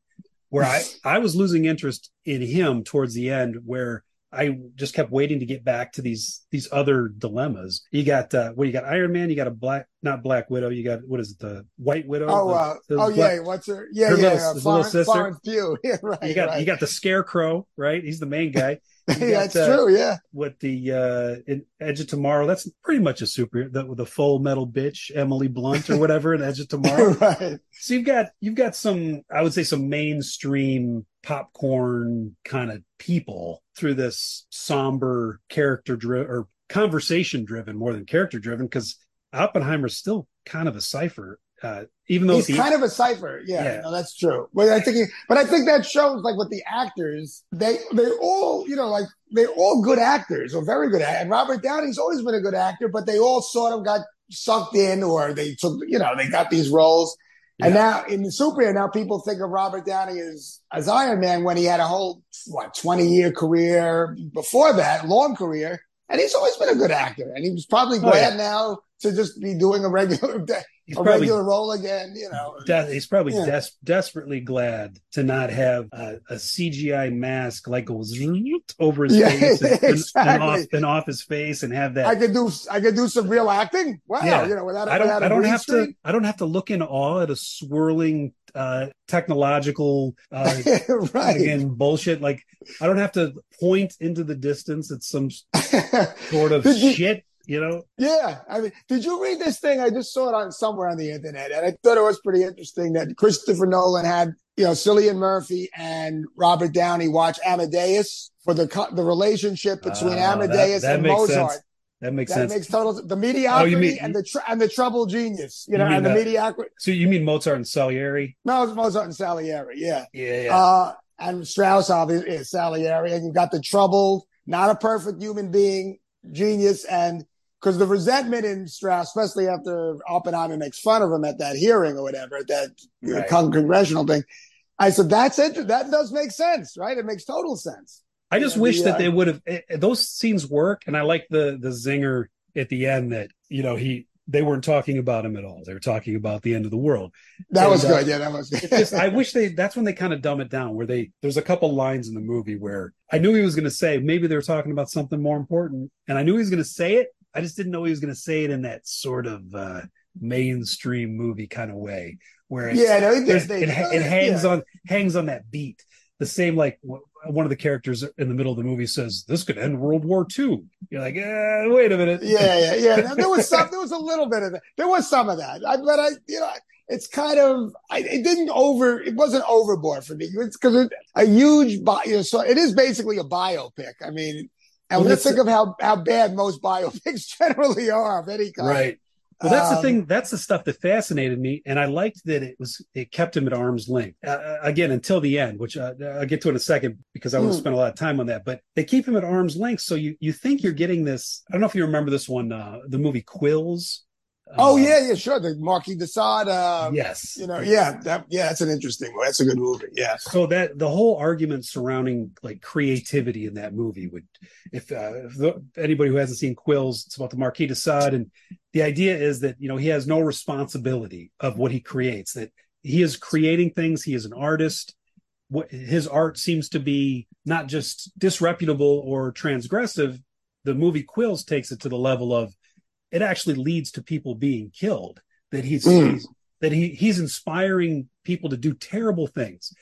Where I <laughs> I was losing interest in him towards the end, where I just kept waiting to get back to these these other dilemmas. You got uh well, you got Iron Man, you got a black not Black Widow, you got what is it, the White Widow? Oh, The- uh, the oh black- yeah, what's her? Yeah, her yeah, little- yeah. little sister. Florence Pugh. <laughs> Yeah, right. you got right. you got the Scarecrow, right? He's the main guy. <laughs> Yeah, got, that's uh, true. Yeah, with the uh in Edge of Tomorrow. That's pretty much a super the the full metal bitch, Emily Blunt or whatever in Edge of <laughs> Tomorrow. right. so you've got you've got some I would say some mainstream popcorn kind of people through this somber character driven or conversation driven more than character driven because Oppenheimer's still kind of a cipher. Uh, even though He's the- kind of a cipher. Yeah, Yeah. no, that's true. But I think, he, but I think that shows like with the actors, they they all you know like they're all good actors or very good. And Robert Downey's always been a good actor, but they all sort of got sucked in or they took you know they got these roles. And now in the superhero, now people think of Robert Downey as as Iron Man when he had a whole what twenty year career before that, long career, and he's always been a good actor. And he was probably Oh, glad yeah. now to just be doing a regular <laughs> he's a probably regular role again. You know, de- he's probably Yeah. des- desperately glad to not have a, a CGI mask like goes over his <laughs> Yeah, face and, and- and off and off his face and have that. I could do I could do some real acting. Wow, Yeah. you know, without, I don't. without a I don't have to. I don't have to look in awe at a swirling uh, technological uh, <laughs> right. again bullshit. Like I don't have to point into the distance at some <laughs> sort of you- shit. You know, yeah, I mean, did you read this thing? I just saw it on somewhere on the internet, and I thought it was pretty interesting that Christopher Nolan had, you know, Cillian Murphy and Robert Downey watch Amadeus for the the relationship between Oh, that- Amadeus that and makes Mozart. sense. that makes That sense. makes total the mediocrity Oh, mean- and the tr- and the trouble genius, you You know, mean and the that- mediocrity. so you mean Mozart and Salieri? No, it's Mozart and Salieri, yeah. Yeah, yeah. Uh, and Strauss, obviously, is Salieri, and you've got the troubled, not a perfect human being, genius, and because the resentment in Strauss, especially after Oppenheimer makes fun of him at that hearing or whatever, at that Right. con- congressional thing. I said, that's it. That does make sense, right? It makes total sense. I just Yeah, wish the, that uh, they would have eh, eh, those scenes work, and I like the the zinger at the end that you know he they weren't talking about him at all. They were talking about the end of the world. That And, was uh, good. Yeah, that was It's just I <laughs> wish they that's when they kind of dumb it down. Where they there's a couple lines in the movie where I knew he was going to say maybe they were talking about something more important, and I knew he was going to say it. I just didn't know he was going to say it in that sort of uh, mainstream movie kind of way where it's, yeah, no, they, they, it, it hangs yeah. on hangs on that beat the same like one of the characters in the middle of the movie says, "This could end World War II." You're like, eh, "Wait a minute." Yeah, yeah, yeah. There was some. <laughs> There was a little bit of that. There was some of that. I, but I, you know, it's kind of. I, it didn't over. It wasn't overboard for me. It's because it, a huge. Bio, you know, so it is basically a biopic. I mean, and well, when you think of how how bad most biopics <laughs> generally are of any kind, right? Well, that's um, the thing. That's the stuff that fascinated me, and I liked that it was it kept him at arm's length uh, uh again until the end, which uh, I'll get to in a second because I want to hmm. spend a lot of time on that. But they keep him at arm's length, so you you think you're getting this. I don't know if you remember this one, uh, the movie Quills Oh um, yeah, yeah, sure. The Marquis de Sade. Uh, yes. You know, yeah, that yeah, that's an interesting one. That's a good movie. Yeah. So that the whole argument surrounding like creativity in that movie would, if, uh, if the, anybody who hasn't seen Quills, it's about the Marquis de Sade, and the idea is that you know he has no responsibility of what he creates. That he is creating things. He is an artist. What his art seems to be not just disreputable or transgressive. The movie Quills takes it to the level of it actually leads to people being killed. That he's, mm. he's that he he's inspiring people to do terrible things,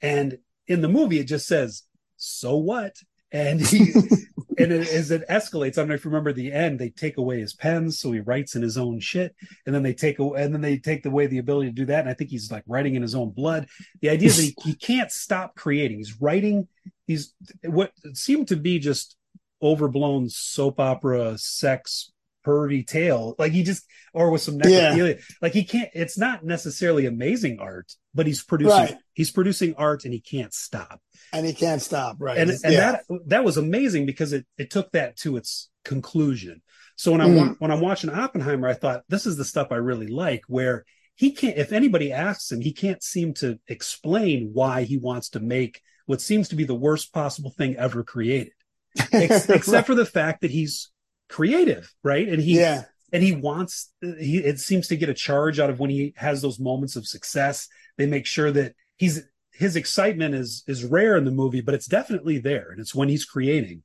and in the movie it just says, "So what?" And he <laughs> and it, as it escalates, I don't know if you remember the end. They take away his pens, so he writes in his own shit, and then they take away, and then they take away the ability to do that. And I think he's like writing in his own blood. The idea that he, he can't stop creating. He's writing. He's what seemed to be just overblown soap opera sex pervy tale. Like he just, or with some necrophilia. Yeah. Like he can't. It's not necessarily amazing art, but he's producing. Right. He's producing art, and he can't stop. And he can't stop. Right. And, and yeah. that that was amazing because it it took that to its conclusion. So when I'm mm. when I'm watching Oppenheimer, I thought this is the stuff I really like, where he can't. If anybody asks him, he can't seem to explain why he wants to make what seems to be the worst possible thing ever created, <laughs> Ex- except for the fact that he's creative, right? And he yeah. and he wants he it seems to get a charge out of when he has those moments of success. They make sure that he's his excitement is is rare in the movie, but it's definitely there, and it's when he's creating.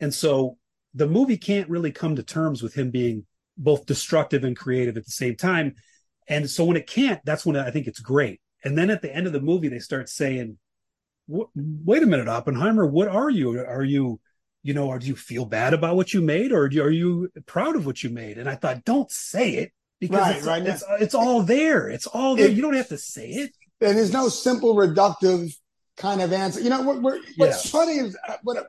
And so the movie can't really come to terms with him being both destructive and creative at the same time. And so when it can't, that's when I think it's great. And then at the end of the movie, they start saying, "Wait a minute, Oppenheimer, what are you? Are you you know, or do you feel bad about what you made, or are you proud of what you made? And I thought, don't say it because right, it's, right. it's, it's all there. It's all there. It, you don't have to say it. And there's no simple reductive kind of answer. You know, what, what's yeah. funny is uh, what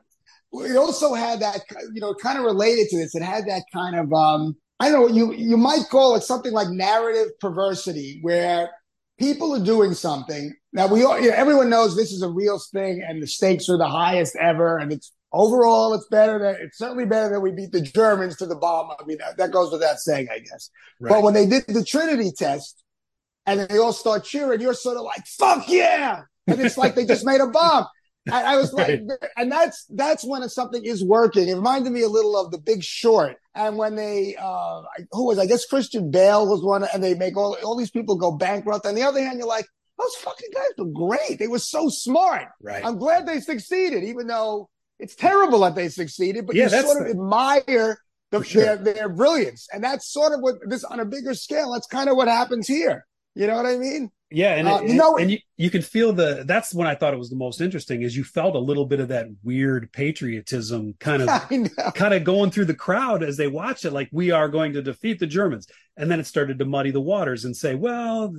it also had that you know kind of related to this. It had that kind of um, I don't know you you might call it something like narrative perversity, where people are doing something now. We all, you know, everyone knows this is a real thing, and the stakes are the highest ever, and it's overall, it's better than it's certainly better than we beat the Germans to the bomb. I mean, that, that goes without saying, I guess. Right. But when they did the Trinity test and they all start cheering, you're sort of like, fuck yeah. And it's like they just made a bomb. And I was like, right. and that's that's when something is working. It reminded me a little of The Big Short, and when they, uh, who was I guess Christian Bale was one, and they make all all these people go bankrupt. On the other hand, you're like, those fucking guys were great. They were so smart. Right. I'm glad they succeeded, even though it's terrible that they succeeded, but yeah, you sort of the, admire the, sure. their, their brilliance. And that's sort of what this on a bigger scale, that's kind of what happens here. You know what I mean? Yeah, and, uh, you know, and you, you can feel the. That's when I thought it was the most interesting, is you felt a little bit of that weird patriotism, kind of, <laughs> kind of going through the crowd as they watch it, like we are going to defeat the Germans, and then it started to muddy the waters and say, well,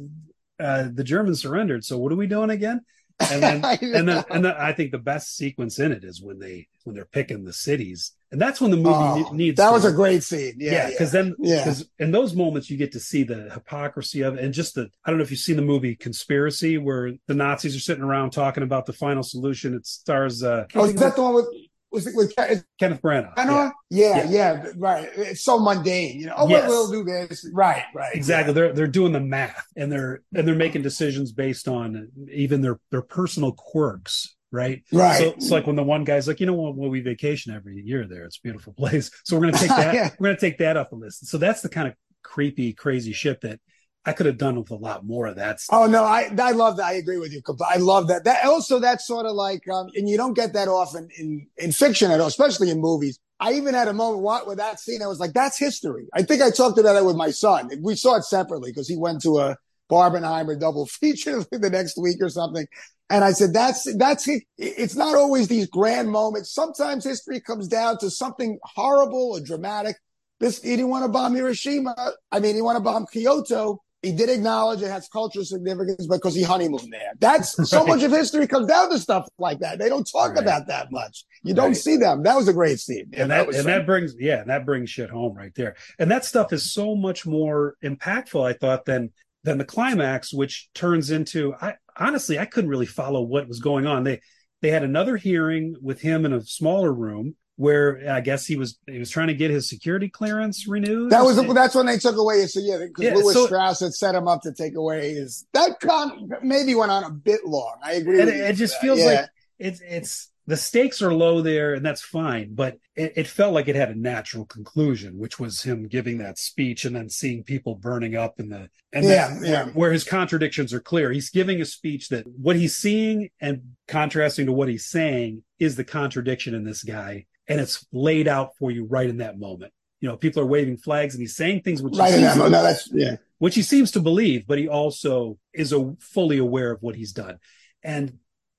uh, the Germans surrendered, so what are we doing again? And then <laughs> and then and then I think the best sequence in it is when they when they're picking the cities, and that's when the movie oh, needs. That was work. a great scene. Yeah, because yeah, then yeah, because in those moments you get to see the hypocrisy of it, and just the I don't know if you've seen the movie Conspiracy, where the Nazis are sitting around talking about the final solution. It stars. Uh, oh, is that the one with was it with Kenneth Branagh? Yeah. Yeah, yeah. yeah, right. It's so mundane, you know. Oh, yes. we'll do this. Right, right. Exactly. They're they're doing the math and they're and they're making decisions based on even their their personal quirks. Right. Right. So it's like when the one guy's like, you know what, well, we vacation every year there. It's a beautiful <laughs> place. So we're gonna take <laughs> that, yeah. we're gonna take that off the list. So that's the kind of creepy, crazy shit that I could have done with a lot more of that. Stuff. Oh no, I I love that. I agree with you. I love that. That also that's sort of like, um, and you don't get that often in in fiction at all, especially in movies. I even had a moment with that scene. I was like, that's history. I think I talked about that with my son. We saw it separately because he went to a Barbenheimer double <laughs> feature <laughs> the next week or something. And I said, that's, that's. It's not always these grand moments. Sometimes history comes down to something horrible or dramatic. This, he didn't want to bomb Hiroshima. I mean, he want to bomb Kyoto. He did acknowledge it has cultural significance because he honeymooned there. That's right. so much of history comes down to stuff like that. They don't talk right. about that much. You don't see them. That was a great scene. And, that, that and that brings, yeah, and that brings shit home right there. And that stuff is so much more impactful, I thought, than than the climax, which turns into I honestly I couldn't really follow what was going on. They they had another hearing with him in a smaller room where I guess he was he was trying to get his security clearance renewed. That was that's when they took away his so yeah because yeah, Lewis so, Strauss had set him up to take away his that con maybe went on a bit long. I agree. It, it just feels yeah. like it's it's the stakes are low there and that's fine but it, it, felt like it had a natural conclusion which was him giving that speech and then seeing people burning up in the and yeah, that, yeah. where his contradictions are clear he's giving a speech that what he's seeing and contrasting to what he's saying is the contradiction in this guy and it's laid out for you right in that moment you know people are waving flags and he's saying things which right in that moment. No, that's yeah which he seems to believe but he also is a, fully aware of what he's done and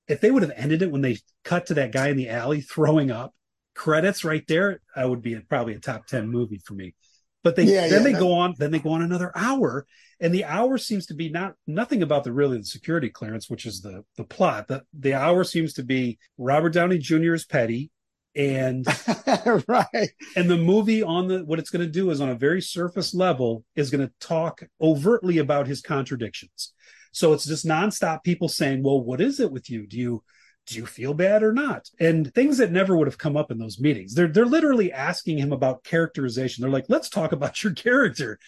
if they would have ended it when they cut to that guy in the alley throwing up credits right there, I would be probably a top 10 movie for me. But they yeah, then yeah, they go on, then they go on another hour. And the hour seems to be not nothing about the really the security clearance, which is the the plot. The the hour seems to be Robert Downey Jr. is petty. And <laughs> right. And the movie on the what it's going to do is on a very surface level is going to talk overtly about his contradictions. So it's just nonstop people saying, well, what is it with you? Do you, do you feel bad or not? And things that never would have come up in those meetings. They're, they're literally asking him about characterization. They're like, let's talk about your character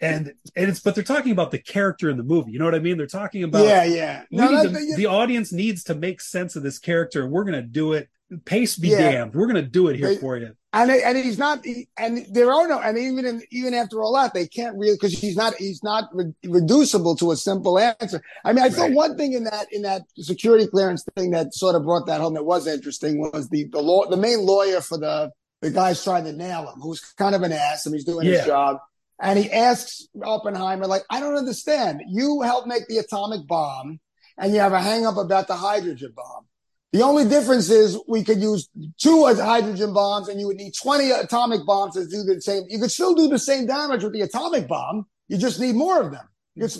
and and it's but they're talking about the character in the movie you know what i mean they're talking about yeah yeah no, to, the audience needs to make sense of this character and we're going to do it pace be yeah. damned we're going to do it here they, for you and and he's not and there are no and even in, even after all that they can't really because he's not he's not re- reducible to a simple answer i mean i right. thought one thing in that in that security clearance thing that sort of brought that home that was interesting was the the law the main lawyer for the the guy's trying to nail him who's kind of an ass and he's doing yeah. his job and he asks oppenheimer like i don't understand you helped make the atomic bomb and you have a hang up about the hydrogen bomb the only difference is we could use two hydrogen bombs and you would need 20 atomic bombs to do the same. You could still do the same damage with the atomic bomb. You just need more of them.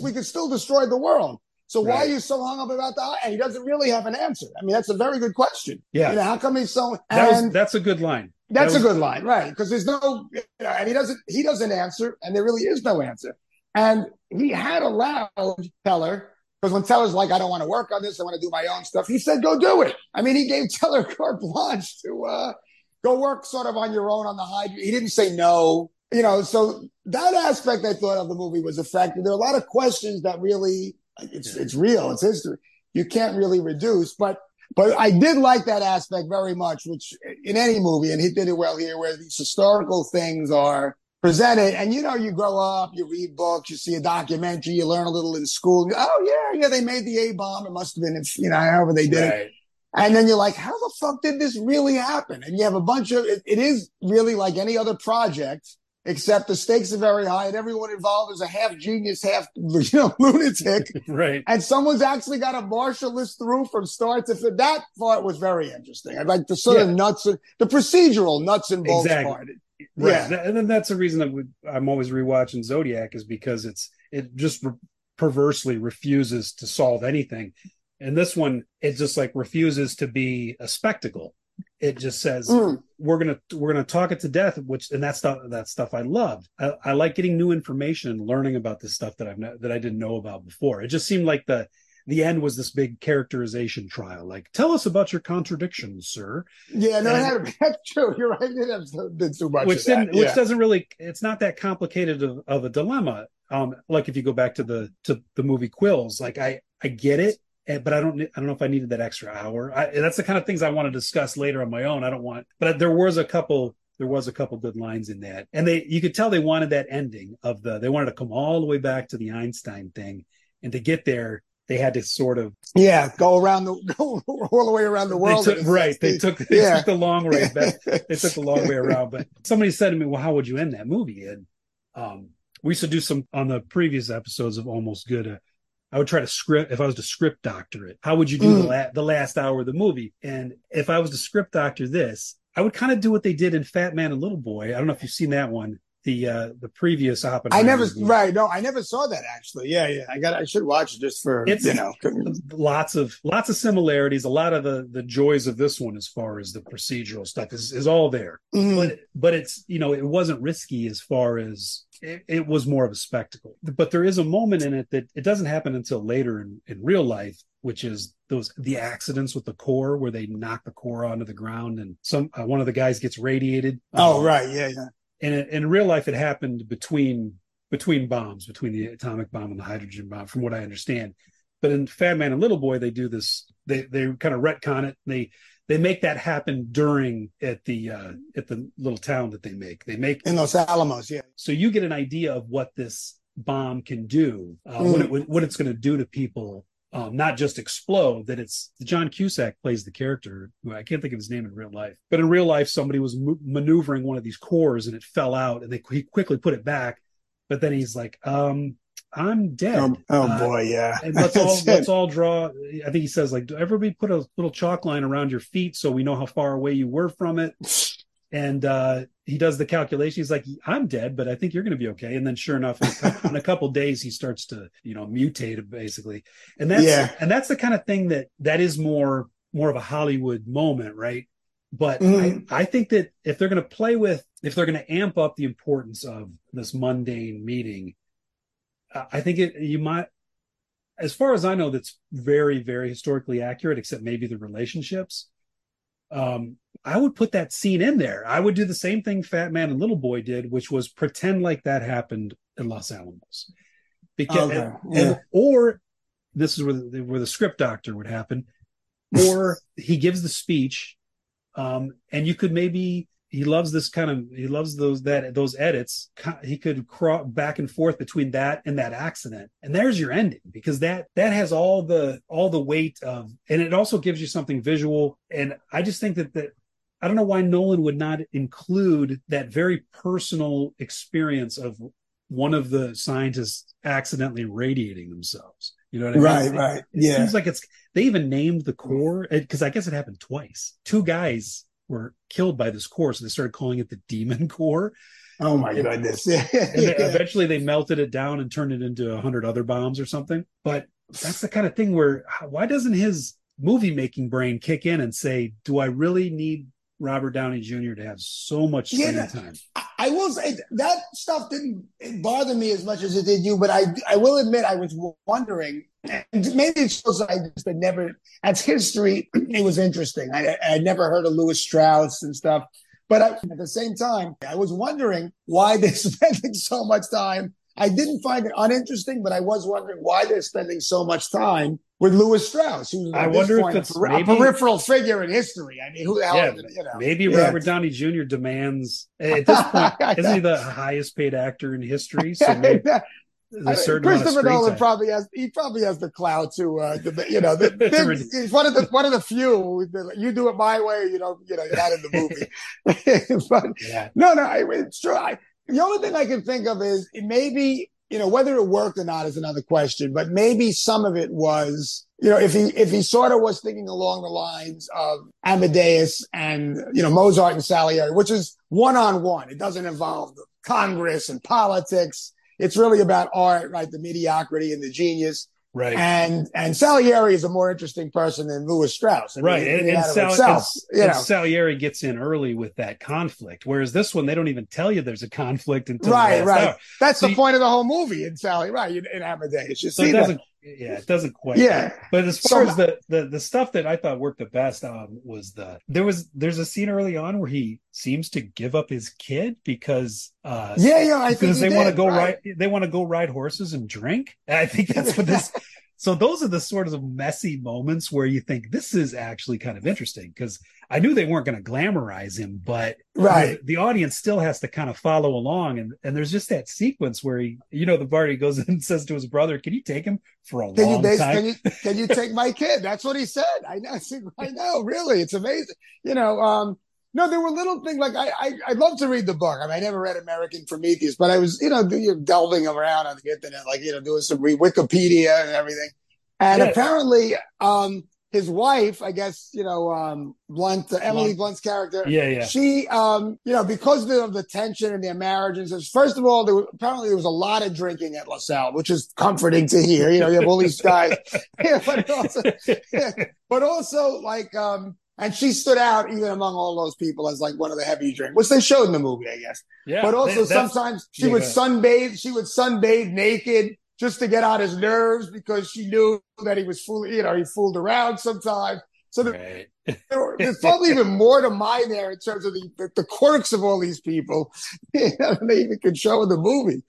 we could still destroy the world. So right. why are you so hung up about that? And he doesn't really have an answer. I mean, that's a very good question. Yeah. You know, how come he's so, that was, that's a good line. That's that was, a good line, right? Because there's no, you know, and he doesn't, he doesn't answer and there really is no answer. And he had allowed Teller because when Teller's like, I don't want to work on this, I want to do my own stuff, he said, go do it. I mean, he gave Teller <laughs> carte blanche to uh, go work sort of on your own on the high. He didn't say no, you know. So that aspect I thought of the movie was effective. There are a lot of questions that really, it's it's real, it's history. You can't really reduce, but but I did like that aspect very much, which in any movie, and he did it well here, where these historical things are presented. And you know, you grow up, you read books, you see a documentary, you learn a little in school. oh yeah, yeah, they made the A bomb. It must have been, you know, however they did right. it. And then you're like, how the fuck did this really happen? And you have a bunch of, it, it is really like any other project, except the stakes are very high and everyone involved is a half genius, half, <laughs> you know, lunatic. <laughs> right. And someone's actually got to marshal this through from start to finish. That part was very interesting. I like the sort yeah. of nuts, the procedural nuts and bolts exactly. part. Right. Yeah. And then that's the reason that we, I'm always rewatching Zodiac is because it's it just re- perversely refuses to solve anything. And this one, it just like refuses to be a spectacle. It just says mm. we're gonna we're gonna talk it to death, which and that stuff that stuff I loved. I, I like getting new information and learning about this stuff that I've not, that I didn't know about before. It just seemed like the the end was this big characterization trial. Like, tell us about your contradictions, sir. Yeah, no, and, <laughs> that's true. You're right. It did too much. Which didn't, which doesn't really. It's not that complicated of, of a dilemma. Um, like if you go back to the to the movie Quills, like I I get it, eh, but I don't I don't know if I needed that extra hour. I, that's the kind of things I want to discuss later on my own. I don't want, but there was a couple there was a couple good lines in that and they you could tell they wanted that ending of the they wanted to come all the way back to the einstein thing and to get there they had to sort of yeah go around the <laughs> go all the way around the world. They took, right, they took <laughs> they yeah. took the long way <laughs> back. they took the long way around. But somebody said to me, "Well, how would you end that movie?" And um, we used to do some on the previous episodes of Almost Good. Uh, I would try to script if I was to script doctor it. How would you do mm. the, la- the last hour of the movie? And if I was to script doctor this, I would kind of do what they did in Fat Man and Little Boy. I don't know if you've seen that one the uh the previous Oppenheimer. I never movie. right no I never saw that actually yeah yeah I got I should watch it just for it's you know lots of lots of similarities a lot of the the joys of this one as far as the procedural stuff is is all there mm-hmm. but but it's you know it wasn't risky as far as it, it, was more of a spectacle but there is a moment in it that it doesn't happen until later in in real life which is those the accidents with the core where they knock the core onto the ground and some uh, one of the guys gets radiated. Oh um, right, yeah, yeah and in real life, it happened between between bombs, between the atomic bomb and the hydrogen bomb, from what I understand. But in Fat Man and Little Boy, they do this. They they kind of retcon it. They they make that happen during at the uh, at the little town that they make. They make in Los Alamos, yeah. So you get an idea of what this bomb can do, uh, mm. what it what it's going to do to people um, not just explode. That it's John Cusack plays the character. I can't think of his name in real life, but in real life, somebody was maneuvering one of these cores and it fell out, and they he quickly put it back. But then he's like, um, "I'm dead." Oh, oh uh, boy, yeah. And let's all <laughs> let's all draw. I think he says like, Do everybody put a little chalk line around your feet so we know how far away you were from it. <laughs> and uh, he does the calculation. He's like, "I'm dead, but I think you're going to be okay." And then, sure enough, in a, couple, <laughs> in a couple days, he starts to, you know, mutate basically. And that's yeah. and that's the kind of thing that that is more more of a Hollywood moment, right? But mm-hmm. I, I think that if they're going to play with, if they're going to amp up the importance of this mundane meeting, I think it you might. As far as I know, that's very, very historically accurate, except maybe the relationships. Um, I would put that scene in there. I would do the same thing Fat Man and Little Boy did, which was pretend like that happened in Los Alamos. Because okay. and, yeah. and, or this is where the, where the script doctor would happen, <laughs> or he gives the speech, um, and you could maybe he loves this kind of he loves those that those edits he could crawl back and forth between that and that accident and there's your ending because that that has all the all the weight of and it also gives you something visual and i just think that that i don't know why nolan would not include that very personal experience of one of the scientists accidentally radiating themselves you know what I mean? Right, right. Yeah. It yeah. seems like it's they even named the core because I guess it happened twice. Two guys were killed by this core, so they started calling it the Demon <laughs> Core. Oh my goodness! and <laughs> eventually, they melted it down and turned it into a hundred other bombs or something. But that's the kind of thing where why doesn't his movie making brain kick in and say, "Do I really need Robert Downey Jr. to have so much screen yeah, time. I will say that stuff didn't bother me as much as it did you, but I I will admit I was wondering, and maybe it shows I just had never as history <clears throat> it was interesting. I I never heard of Lewis Strauss and stuff, but I, at the same time I was wondering why they're <laughs> spending so much time. I didn't find it uninteresting, but I was wondering why they're spending so much time with Lewis Strauss, who's I wonder if it's a, maybe, a peripheral figure in history. I mean, who the hell? Yeah, you know? Maybe yeah. Robert Downey Jr. demands at this <laughs> point. isn't he the highest paid actor in history? <laughs> So maybe, I mean, Christopher Nolan time. probably has he probably has the clout to uh the, you know the, <laughs> he's one of the one of the few you do it my way you know you know you're not in the movie but yeah. no no it's true I, the only thing I can think of is maybe you know, whether it worked or not is another question, but maybe some of it was, you know, if he, if he sort of was thinking along the lines of Amadeus and, you know, Mozart and Salieri, which is one on one. It doesn't involve Congress and politics. It's really about art, right? The mediocrity and the genius. Right. And and Salieri is a more interesting person than Lewis Strauss. I mean, right. And, and, Sal- itself, and, and Salieri gets in early with that conflict, whereas this one they don't even tell you there's a conflict until right, right. Hour. That's so the you, point of the whole movie in Sally, right? In, in Amadeus, you so see that. Yeah, it doesn't quite. Yeah, but as far so, as the, the the stuff that I thought worked the best um, was the there was there's a scene early on where he seems to give up his kid because uh yeah yeah I because they want to go right. ride they want to go ride horses and drink. And I think that's what this <laughs> so those are the sort of messy moments where you think this is actually kind of interesting because I knew they weren't going to glamorize him, but right. the, the, audience still has to kind of follow along. And, and there's just that sequence where he, you know, the party goes <laughs> and says to his brother, can you take him for a can long you, time? Can you, can you <laughs> take my kid? That's what he said. I know. I know. Really. It's amazing. You know, um, No, there were little things like I, I I'd love to read the book. I mean, I never read American Prometheus, but I was you know delving around on the internet, like you know doing some re- Wikipedia and everything. And yeah. apparently, um, his wife, I guess, you know, um, Blunt, uh, Emily Blunt. Blunt's character. Yeah, yeah. She, um, you know, because of the, of the tension in their marriage, and says, first of all, there was, apparently there was a lot of drinking at LaSalle, which is comforting to hear. You know, you have all these guys, <laughs> yeah, but also, yeah, <laughs> but also like, um, and she stood out even among all those people as like one of the heavy drinkers, which they showed in the movie, I guess. Yeah. But also sometimes she yeah, would sunbathe. She would sunbathe naked just to get on his nerves because she knew that he was fooling, you know, he fooled around sometimes. So the, right. there, there's probably even more to mine there in terms of the, the, the quirks of all these people <laughs> you know, they even could show in the movie.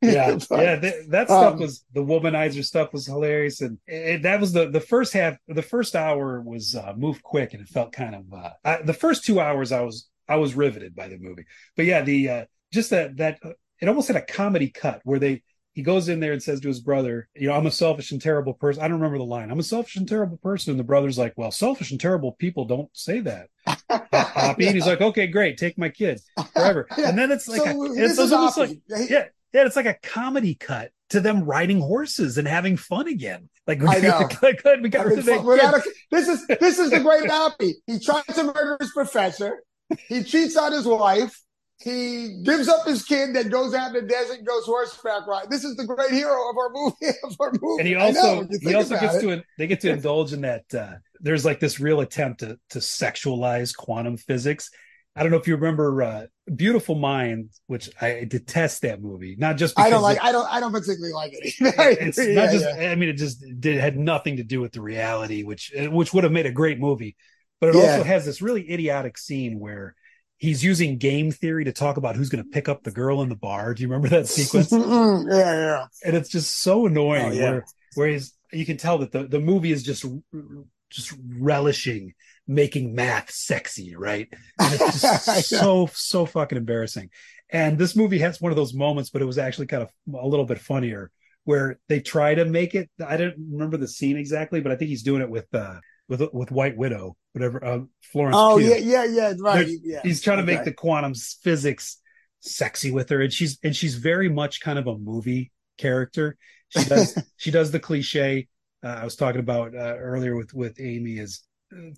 Yeah, <laughs> yeah, that, that stuff um, was the womanizer stuff was hilarious, and it, that was the the first half. The first hour was uh, moved quick, and it felt kind of uh, I, the first two hours. I was I was riveted by the movie, but yeah, the uh, just that that uh, it almost had a comedy cut where they he goes in there and says to his brother, you know, I'm a selfish and terrible person. I don't remember the line. I'm a selfish and terrible person. And the brother's like, well, selfish and terrible people don't say that. Oppie. <laughs> And he's like, okay, great. Take my kid forever. <laughs> yeah. And then it's like, so a, it's almost like, yeah, yeah, it's like a comedy cut to them riding horses and having fun again. Like, I <laughs> know. Good, we got I mean, a, this is, this is the great Oppie. He tries to murder his professor. He cheats on his wife he gives up his kid that goes out in the desert and goes horseback ride. This is the great hero of our movie. <laughs> Of our movie. And he also he also gets it. to they get to indulge in that. Uh, there's like this real attempt to to sexualize quantum physics. I don't know if you remember uh, Beautiful Mind, which I detest that movie. Not just I don't like. It, I don't. I don't particularly like it. <laughs> it's yeah, not just. Yeah. I mean, it just did had nothing to do with the reality, which which would have made a great movie. But it yeah. also has this really idiotic scene where he's using game theory to talk about who's going to pick up the girl in the bar. Do you remember that sequence? <laughs> yeah, yeah. And it's just so annoying. Oh, yeah. Where, whereas you can tell that the, the movie is just just relishing making math sexy, right? And it's just <laughs> so so fucking embarrassing. And this movie has one of those moments, but it was actually kind of a little bit funnier where they try to make it. I don't remember the scene exactly, but I think he's doing it with uh, with with White Widow, whatever. Uh, Florence. Oh Pugh. yeah, yeah, yeah, right. Yeah. He's trying to make the quantum physics sexy with her, and she's and she's very much kind of a movie character. She does <laughs> she does the cliche uh, I was talking about uh, earlier with with Amy is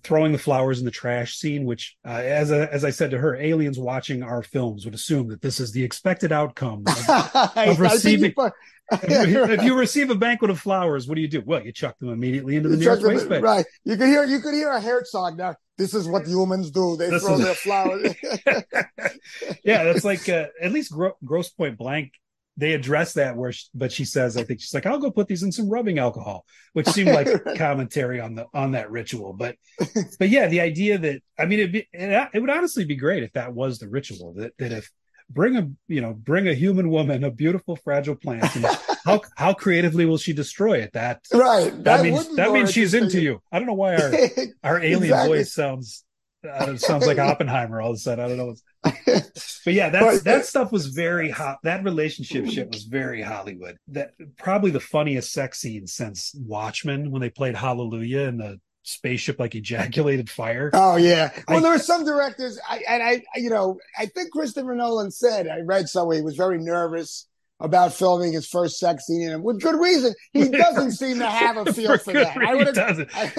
throwing the flowers in the trash scene, which, uh, as a, as I said to her, aliens watching our films would assume that this is the expected outcome of, <laughs> of receiving. <laughs> if, if, you receive a banquet of flowers, what do you do? Well, you chuck them immediately into the you nearest waste bin. Right. You could hear you could hear a Herzog now. This is what humans do. They this throw is... their flowers. <laughs> yeah, that's like uh, at least Gro- Grosse Pointe Blank they address that where she, but she says i think she's like i'll go put these in some rubbing alcohol which seemed like <laughs> commentary on the on that ritual but but yeah the idea that i mean it it, it would honestly be great if that was the ritual that that if bring a you know bring a human woman a beautiful fragile plant and <laughs> how how creatively will she destroy it that right that, that means that means she's into you i don't know why our <laughs> our alien exactly. voice sounds uh, sounds like Oppenheimer all of a sudden. I don't know. <laughs> but yeah, that that stuff was very hot. That relationship shit was very Hollywood. That probably the funniest sex scene since Watchmen when they played Hallelujah and the spaceship like ejaculated fire. Oh yeah. Well, I, there were some directors, I, and I, you know, I think Christopher Nolan said I read somewhere he was very nervous about filming his first sex scene in him with good reason. He <laughs> doesn't seem to have a <laughs> feel for, for that. I would doesn't. <laughs> I,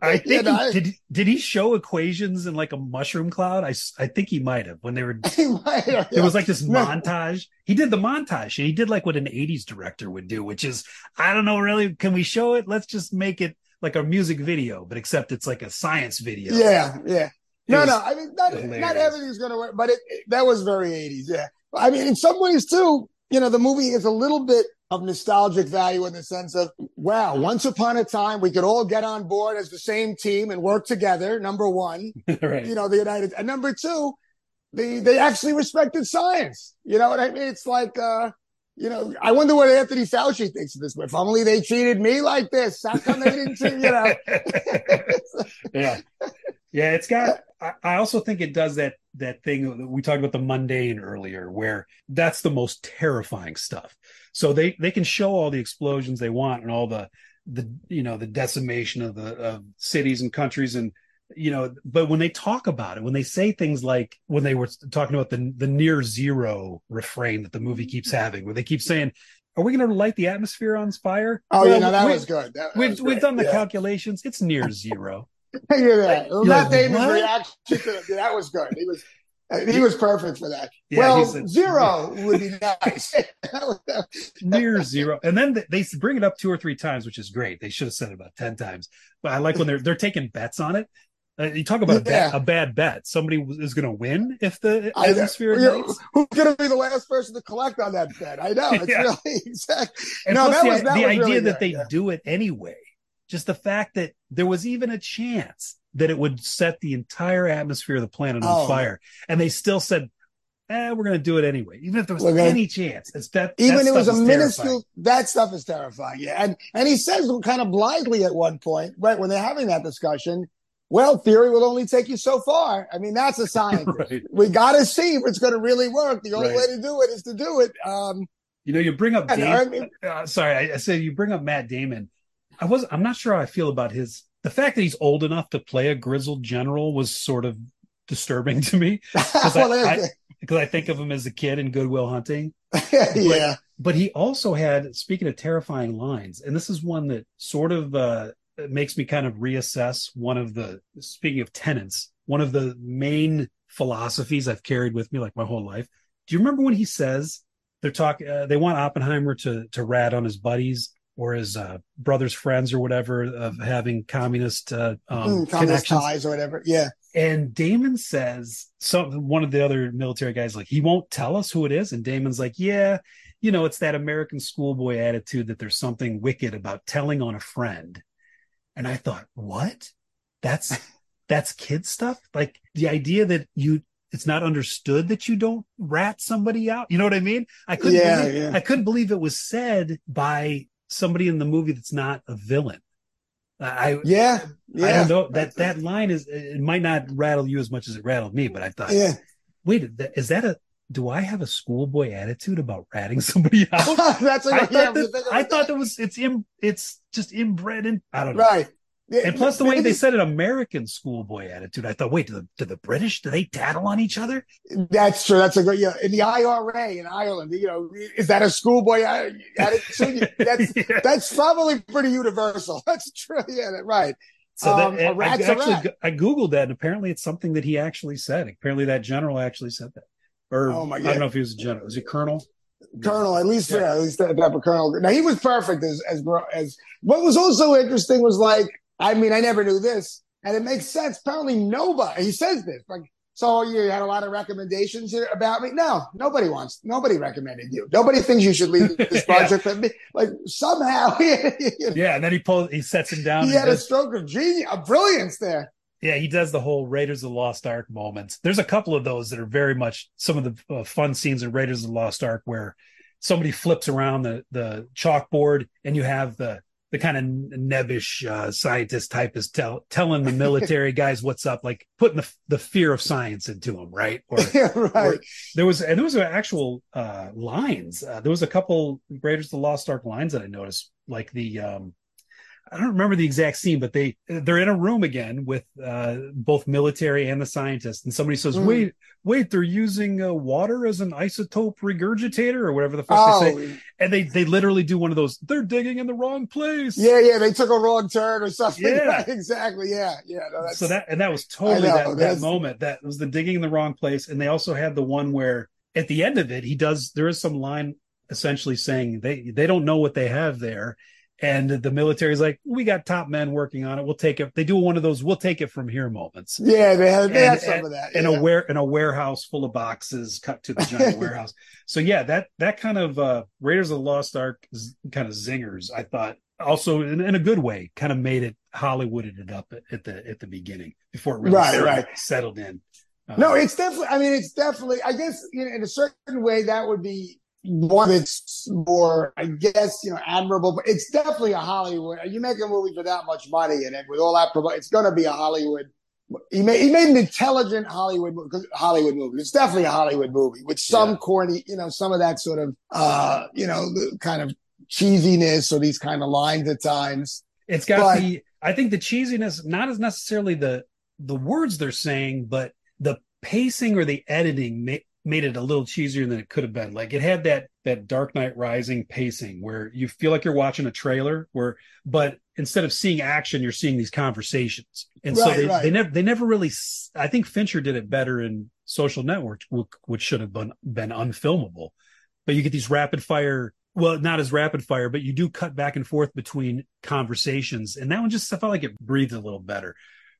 I think you know, he, did. Did he show equations in like a mushroom cloud? I, I think he might have when they were. Might, yeah. There was like this no. montage. He did the montage and he did like what an '80s director would do, which is I don't know really. Can we show it? Let's just make it like a music video, but except it's like a science video. Yeah, yeah. It no, no. I mean, not, not everything's going to work, but it, it, that was very 80s. Yeah. I mean, in some ways too, you know, the movie is a little bit of nostalgic value in the sense of, wow, once upon a time we could all get on board as the same team and work together. Number one, <laughs> right. you know, the United, and number two, they, they actually respected science. You know what I mean? It's like, uh, you know, I wonder what Anthony Fauci thinks of this. If only they treated me like this, how come they didn't treat, you know? <laughs> yeah. Yeah. It's got, I also think it does that that thing we talked about the mundane earlier, where that's the most terrifying stuff. So they they can show all the explosions they want and all the the you know the decimation of the of cities and countries and you know, but when they talk about it, when they say things like when they were talking about the the near zero refrain that the movie keeps mm-hmm. having, where they keep saying, "Are we going to light the atmosphere on fire?" Oh, Well, yeah, no, that we- was good. That- that We've was we've done the yeah. calculations. It's near zero. <laughs> yeah, that. Well, Matt like, Damon's reaction to yeah, that was good. He was he was perfect for that. Yeah, well, a- zero would be nice. That was- that was- near zero. And then they- they bring it up two or three times, which is great. They should have said it about ten times. But I like when they're they're taking bets on it. Uh, you talk about a, bet, Yeah. a bad bet. Somebody is going to win if the I atmosphere Yeah. Who's going to be the last person to collect on that bet? I know. <laughs> It's Yeah. really <laughs> exactly. And No, that the, was- that the was idea really that they yeah. do it anyway. Just the fact that there was even a chance that it would set the entire atmosphere of the planet on Oh. fire, and they still said, "Eh, we're going to do it anyway." Even if there was gonna- any chance, it's that Even that it was a minuscule. That stuff is terrifying. Yeah, and and he says kind of blithely at one point, right when they're having that discussion. Well, theory will only take you so far. I mean, that's a <laughs> science. Right. We got to see if it's going to really work. The only Right. way to do it is to do it. Um, You know, you bring up. I mean, uh, sorry, I, I said you bring up Matt Damon. I was I'm not sure how I feel about his the fact that he's old enough to play a grizzled general was sort of disturbing to me <laughs> well, I- because <laughs> I think of him as a kid in Good Will Hunting. yeah, But he also had speaking of terrifying lines, and this is one that sort of uh, makes me kind of reassess one of the speaking of tenants, one of the main philosophies I've carried with me like my whole life. Do you remember when he says they're talking? Uh, they want Oppenheimer to to rat on his buddies or his uh, brother's friends or whatever of having communist uh, um, Mm, communist connections. ties or whatever. Yeah, And Damon says some one of the other military guys like he won't tell us who it is, and Damon's like, yeah, you know, it's that American schoolboy attitude that there's something wicked about telling on a friend. And I thought, what? That's <laughs> that's kid stuff. Like the idea that you it's not understood that you don't rat somebody out. You know what I mean? I couldn't Yeah, believe, yeah. I couldn't believe it was said by somebody in the movie that's not a villain. I yeah, yeah. I don't know that that line is it might not rattle you as much as it rattled me, but I thought, Yeah, wait, is that a do I have a schoolboy attitude about ratting <laughs> somebody out? <laughs> that's I like, thought yeah, when that, I it thought that was it's in it's just inbred and I don't know. right. And plus the way they said an American schoolboy attitude, I thought, wait, do the do the British do they tattle on each other? That's true. That's a great. Yeah, in the IRA in Ireland, you know, is that a schoolboy attitude? <laughs> That's Yeah. that's probably pretty universal. That's true. Yeah, right. So that, Um, a I actually. I googled that, and apparently it's something that he actually said. Apparently that general actually said that, or Oh, my God. I don't know if he was a general. Was he colonel? Colonel, at least Yeah. yeah, at least that type of colonel. Now he was perfect as as as. What was also interesting was like, I mean, I never knew this, and it makes sense. Apparently, nobody. He says this like. So you had a lot of recommendations here about me. No, nobody wants. Nobody recommended you. Nobody thinks you should leave this <laughs> Yeah. project. But like somehow, <laughs> Yeah, and then he pulls, he sets him down. he had a stroke of genius, of brilliance there. Yeah, he does the whole Raiders of the Lost Ark moments. There's a couple of those that are very much some of the uh, fun scenes in Raiders of the Lost Ark where somebody flips around the the chalkboard and you have the the kind of nebbish uh, scientist type is tell, telling the military <laughs> guys what's up, like putting the the fear of science into them, right? Or <laughs> Yeah, right. there was and there was actual uh lines uh, there was a couple raiders of the lost ark lines that i noticed like the um i don't remember the exact scene but they they're in a room again with uh both military and the scientists and somebody says Mm. wait wait they're using uh, water as an isotope regurgitator or whatever the fuck they Oh, say and they they literally do one of those they're digging in the wrong place yeah, yeah. They took a wrong turn or something. Yeah. <laughs> Exactly. Yeah, yeah. No, so that and that was totally know, that, that moment that was the digging in the wrong place and they also had the one where at the end of it he does there is some line essentially saying they they don't know what they have there and the military's like we got top men working on it we'll take it they do one of those we'll take it from here moments yeah. They had, they And- had some and- of that. in yeah. a ware in a warehouse full of boxes cut to the giant <laughs> warehouse so yeah that that kind of uh raiders of the lost ark z- kind of zingers i thought also in, in a good way kind of made it hollywooded it up at, at the at the beginning before it really Right, settled, right. settled in Uh, No, it's definitely. I mean, it's definitely. I guess you know, in a certain way, that would be one that's more, I guess, you know, admirable. But it's definitely a Hollywood. You make a movie for that much money in it with all that. promo- It's going to be a Hollywood. He made he made an intelligent Hollywood movie. Hollywood movie. It's definitely a Hollywood movie with some Yeah. corny, you know, some of that sort of, uh, you know, kind of cheesiness or these kind of lines at times. it's got but- the i think the cheesiness not as necessarily the the words they're saying, but the pacing or the editing made it a little cheesier than it could have been. Like it had that that Dark Knight Rising pacing where you feel like you're watching a trailer, where but instead of seeing action, you're seeing these conversations, and right, so they, right. they never they never really. I think Fincher did it better in Social Network, which should have been been unfilmable. But you get these rapid fire well, not as rapid fire, but you do cut back and forth between conversations. And that one just I felt like it breathed a little better.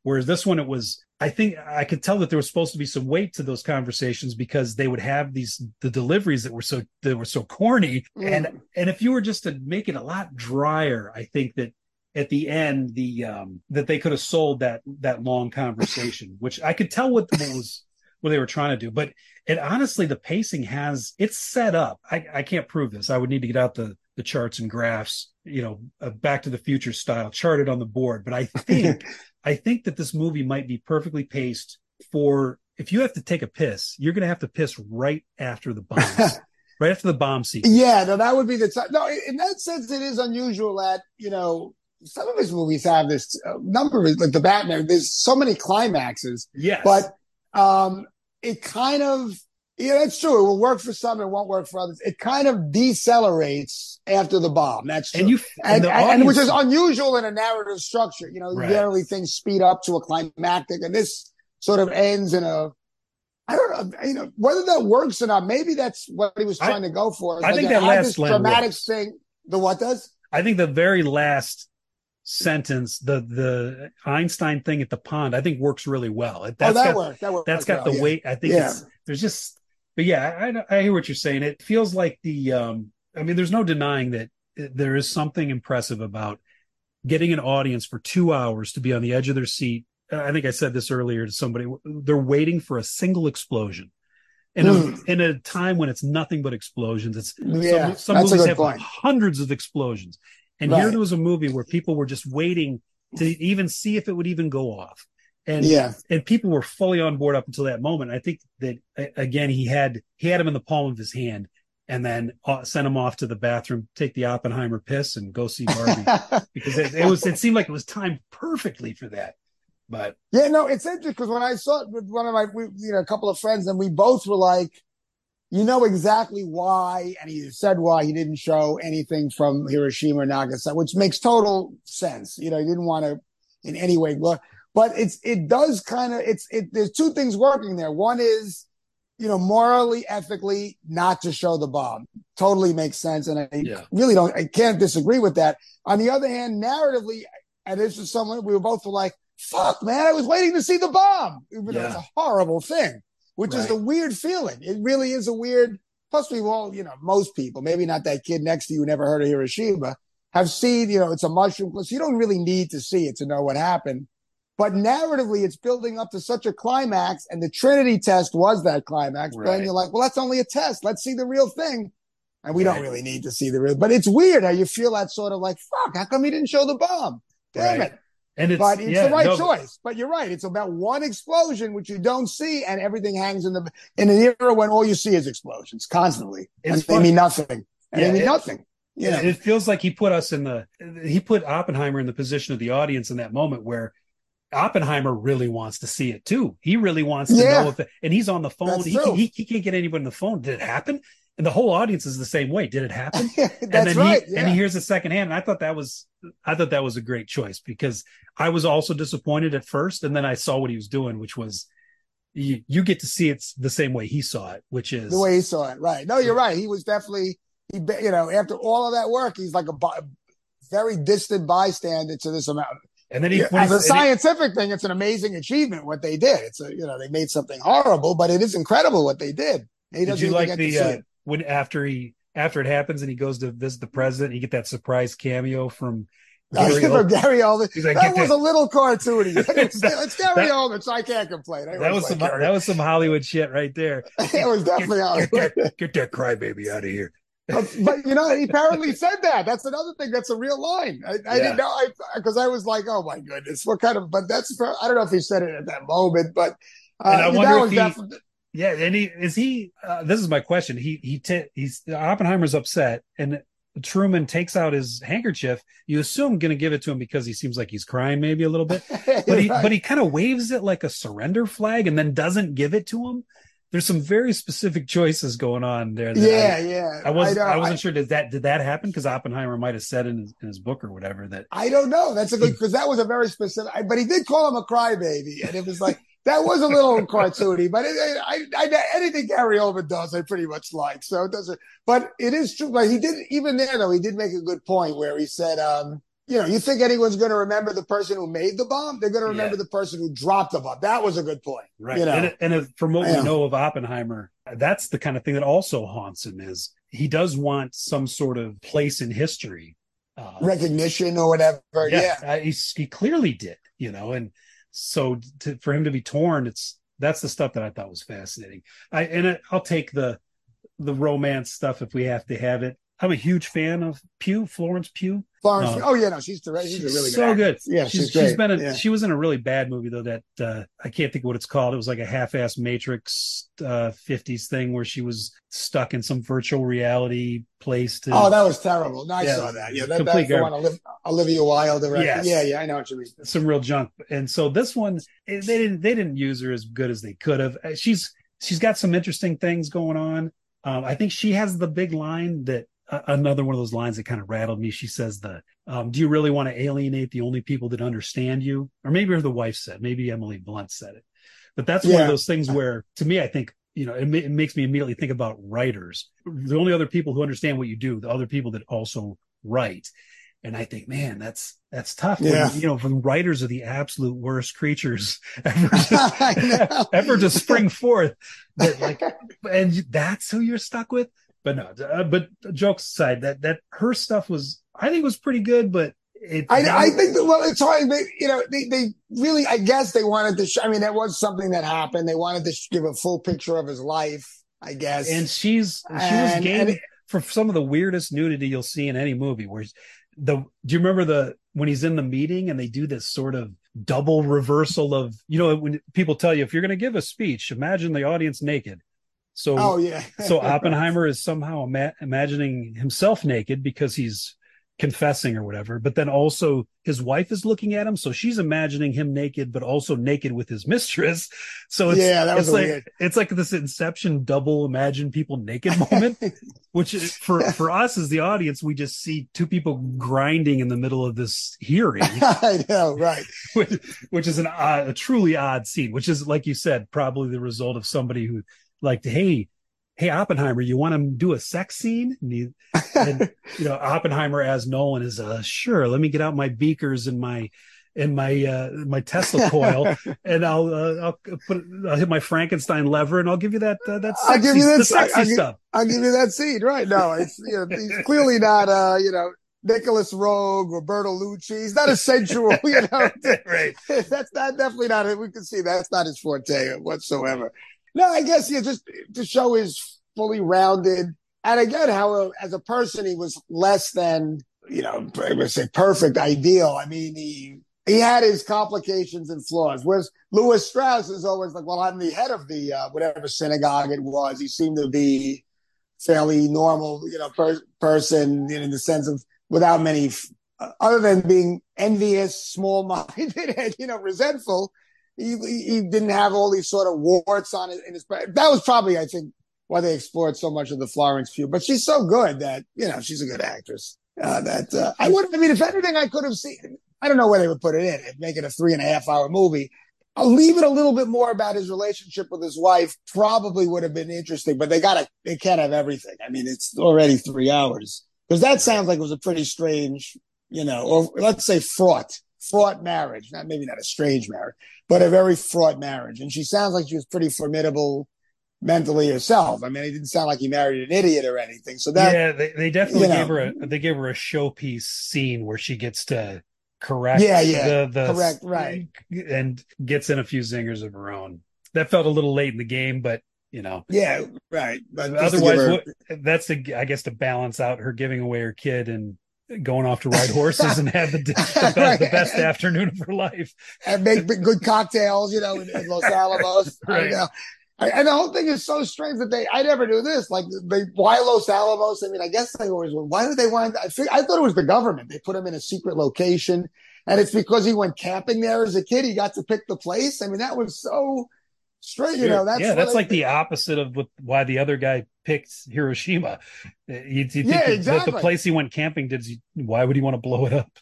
Whereas this one, it was, I think I could tell that there was supposed to be some weight to those conversations because they would have these the deliveries that were so that were so corny. Mm. And and if you were just to make it a lot drier, I think that at the end the um that they could have sold that that long conversation, <laughs> which I could tell what, what was what they were trying to do. But it honestly, the pacing has it's set up. I, I can't prove this. I would need to get out the the charts and graphs, you know, a Back to the Future style, charted on the board. But I think <laughs> I think that this movie might be perfectly paced for if you have to take a piss, you're going to have to piss right after the bombs, <laughs> right after the bomb sequence. Yeah, no, that would be the time. No, in that sense, it is unusual that you know some of his movies have this uh, number of like the Batman. There's so many climaxes. Yes, but um, it kind of yeah, that's true. It will work for some, it won't work for others. It kind of decelerates after the bomb. That's true. And you and, and, audience... and which is unusual in a narrative structure. You know, right. generally things speed up to a climactic, and this sort of ends in a I don't know, you know, whether that works or not. Maybe that's what he was trying I, to go for. I like think that last dramatic works. thing. The what does? I think the very last sentence, the the Einstein thing at the pond, I think works really well. Oh, that's oh, that got, worked. That worked. That's got well, the yeah. weight. I think yeah. there's just but yeah, I, I hear what you're saying. It feels like the, um, I mean, there's no denying that there is something impressive about getting an audience for two hours to be on the edge of their seat. I think I said this earlier to somebody. They're waiting for a single explosion. In a, mm. in a time when it's nothing but explosions, it's yeah, some, some movies have point. hundreds of explosions, and right. here there was a movie where people were just waiting to even see if it would even go off and yeah. and people were fully on board up until that moment. I think that again he had he had him in the palm of his hand and then uh, sent him off to the bathroom take the oppenheimer piss and go see barbie. <laughs> Because it, it, was it seemed like it was timed perfectly for that. But yeah no it's interesting because when i saw it with one of my we, you know a couple of friends and we both were like you know exactly why and he said why he didn't show anything from hiroshima or nagasaki which makes total sense. You know he didn't want to in any way look but it's it does kind of it's it there's two things working there one is you know morally ethically not to show the bomb totally makes sense and i yeah. really don't i can't disagree with that on the other hand narratively and this is someone we were both like fuck man i was waiting to see the bomb yeah. it's a horrible thing which right. is a weird feeling it really is a weird plus we've all you know most people maybe not that kid next to you who never heard of hiroshima have seen you know it's a mushroom plus you don't really need to see it to know what happened but narratively, it's building up to such a climax, and the Trinity test was that climax. Right. Then you're like, well, that's only a test. Let's see the real thing. And we right. don't really need to see the real, but it's weird how you feel that sort of like, fuck, how come he didn't show the bomb? Damn right. it. And it's, but it's yeah, the right no, choice. But you're right. It's about one explosion, which you don't see, and everything hangs in the in an era when all you see is explosions constantly, and they mean nothing. And yeah, they mean it, nothing. Yeah, it feels like he put us in the he put Oppenheimer in the position of the audience in that moment where Oppenheimer really wants to see it too. He really wants to yeah. know if, it, and he's on the phone. He, he, he, can't get anyone on the phone. Did it happen? And the whole audience is the same way. Did it happen? <laughs> That's and then right. He, yeah. And he hears it secondhand. And I thought that was, I thought that was a great choice because I was also disappointed at first. And then I saw what he was doing, which was you, you get to see it the same way he saw it, which is the way he saw it. Right. No, you're right. He was definitely, he, you know, after all of that work, he's like a very distant bystander to this amount and then he, yeah, as a scientific thing, it's an amazing achievement what they did. It's a you know they made something horrible, but it is incredible what they did. He did you like the uh, when after he after it happens and he goes to visit the president, you get that surprise cameo from <laughs> Gary, Oldman. Gary Oldman. Like, that was that. a little cartoony. <laughs> it's, it's Gary that, Oldman, so I can't complain. I that was some Gary. that was some Hollywood shit right there. <laughs> it was definitely get, Hollywood. Get that, get that crybaby out of here but, but, you know, he apparently said that. That's another thing. That's a real line. I, I yeah. didn't know. I because I was like, oh my goodness, what kind of? But that's I don't know if he said it at that moment, but uh, and I wonder if he. Definitely, yeah, and he is he. Uh, this is my question. He he t- he's Oppenheimer's upset, and Truman takes out his handkerchief, you assume going to give it to him because he seems like he's crying maybe a little bit, <laughs> but he Right. but he kind of waves it like a surrender flag and then doesn't give it to him. There's some very specific choices going on there. yeah, yeah. I, I was know. I, wasn't sure did that did that happen because Oppenheimer might have said in his, in his book or whatever that I don't know. That's a good because that was a very specific. I- But he did call him a crybaby, and it was like that was a little <laughs> cartoony. But it, I, I, anything Gary Oldman does, I pretty much like. So it doesn't. But it is true. Like he did even there though. He did make a good point where he said, um, you know, you think anyone's going to remember the person who made the bomb? They're going to remember Yeah. the person who dropped the bomb. That was a good point. right You know. and, and if- from what Yeah. we know of Oppenheimer, that's the kind of thing that also haunts him is he does want some sort of place in history. Uh, Recognition or whatever. Yeah. uh, he's, he clearly did, you know, and so to, for him to be torn, it's that's the stuff that I thought was fascinating. I and I, I'll take the the romance stuff if we have to have it. I'm a huge fan of Pugh, Florence Pugh. Florence. No. oh yeah, no, she's terrific. She's, a really good. so actress. good. Yeah, she's, she's she's great. been a, Yeah. she was in a really bad movie though that uh, I can't think of what it's called. It was like a half-ass Matrix uh, 50s thing where she was stuck in some virtual reality place. To, Oh, that was terrible. No, I Yeah. saw that. Yeah, that, Complete that's the one Olivia, Wilde directed. Yes. Yeah, yeah, I know what you mean. some real junk. And so this one, eh, they didn't they didn't use her as good as they could have. Uh, She's she's got some interesting things going on. Um, I think she has the big line that uh, another one of those lines that kind of rattled me. She says the, um, "Do you really want to alienate the only people that understand you?" Or maybe her the wife said. Maybe Emily Blunt said it. But that's one of those things where, to me, I think you know it, ma- it makes me immediately think about writers. The only other people who understand what you do, the other people that also write. And I think, man, that's that's tough. when, you know, from writers are the absolute worst creatures <laughs> ever <laughs> know. <laughs> ever to spring forth. That like, and that's who you're stuck with. But no, uh, but jokes aside, that that her stuff was, I think, was pretty good. But it, I, I think that, well, it's hard. They, you know, they, they really, I guess they wanted to, sh- I mean, that was something that happened. They wanted to sh- give a full picture of his life, I guess. and she's she was And- game and it- for some of the weirdest nudity you'll see in any movie. Where the do you remember the when he's in the meeting and they do this sort of double reversal of you know when people tell you if you're going to give a speech, imagine the audience naked. So oh, yeah. <laughs> so Oppenheimer is somehow ima- imagining himself naked because he's confessing or whatever, but then also his wife is looking at him, so she's imagining him naked, but also naked with his mistress. So it's Yeah, that was it's like weird. it's like this Inception double imagine people naked moment, <laughs> which is- for for us as the audience, we just see two people grinding in the middle of this hearing, <laughs> I know, right. which, which is an odd, a truly odd scene, which is like you said, probably the result of somebody who like, hey, hey Oppenheimer, you want to do a sex scene? And, he, and <laughs> you know, Oppenheimer as Nolan is, uh, sure. Let me get out my beakers and my and my uh, my Tesla coil, <laughs> and I'll uh, I'll put I'll hit my Frankenstein lever, and I'll give you that uh, that I'll give you that I'll sexy give- stuff. I'll give you that scene. Right. No, it's, you know, he's clearly not, uh, you know, Nicolas Roeg, Roberto Lucci. He's not a sensual, you know. <laughs> right. that's not definitely not it. We can see that's not his forte whatsoever. No, I guess yeah, just the show is fully rounded, and again, how as a person he was less than you know, I would say perfect, ideal. I mean, he he had his complications and flaws. Whereas Lewis Strauss is always like, well, I'm the head of the uh, whatever synagogue it was. He seemed to be fairly normal, you know, per- person in the sense of without many, other than being envious, small-minded, <laughs> and you know, resentful. He, he didn't have all these sort of warts on it in his. That was probably, I think, why they explored so much of the Florence Pugh. But she's so good that you know she's a good actress. Uh, that uh, I would. I mean, if anything, I could have seen. I don't know where they would put it in. it Make it a three and a half hour movie. I'll leave it a little bit more about his relationship with his wife. Probably would have been interesting, but they gotta. They can't have everything. I mean, it's already three hours because that sounds like it was a pretty strange, you know, or let's say fraught, fraught marriage. Not maybe not a strange marriage, but a very fraught marriage. And she sounds like she was pretty formidable mentally herself. I mean, it didn't sound like he married an idiot or anything. So that yeah, they, they definitely you know. gave her a they gave her a showpiece scene where she gets to correct Yeah, yeah. the, the Correct, right. and gets in a few zingers of her own. That felt a little late in the game, but you know, Yeah, right. But otherwise, her- what, that's the I guess to balance out her giving away her kid and going off to ride horses and have the, <laughs> the, best, the best afternoon of her life. and make good cocktails, you know, in, in Los <laughs> Alamos. Right. You know. I, and the whole thing is so strange that they, I never knew this. Like, they, why Los Alamos? I mean, I guess they always. Why did they want, I, I thought it was the government. They put him in a secret location. And it's because he went camping there as a kid. He got to pick the place. I mean, that was so straight. You know, that's yeah, that's like the opposite of what, why the other guy picked Hiroshima. Uh, you, you think Yeah, exactly. the place he went camping did, why would he want to blow it up? <laughs>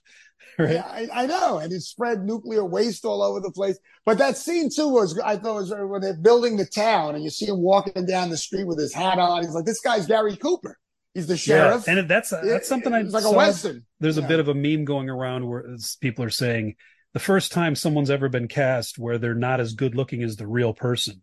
Right? Yeah, I, I know, and it spread nuclear waste all over the place. But that scene too was, I thought, was when they're building the town, and you see him walking down the street with his hat on. He's like, "This guy's Gary Cooper. He's the sheriff." and that's that's something I It's like a saw. western. There's a bit of a meme going around where people are saying the first time someone's ever been cast where they're not as good looking as the real person.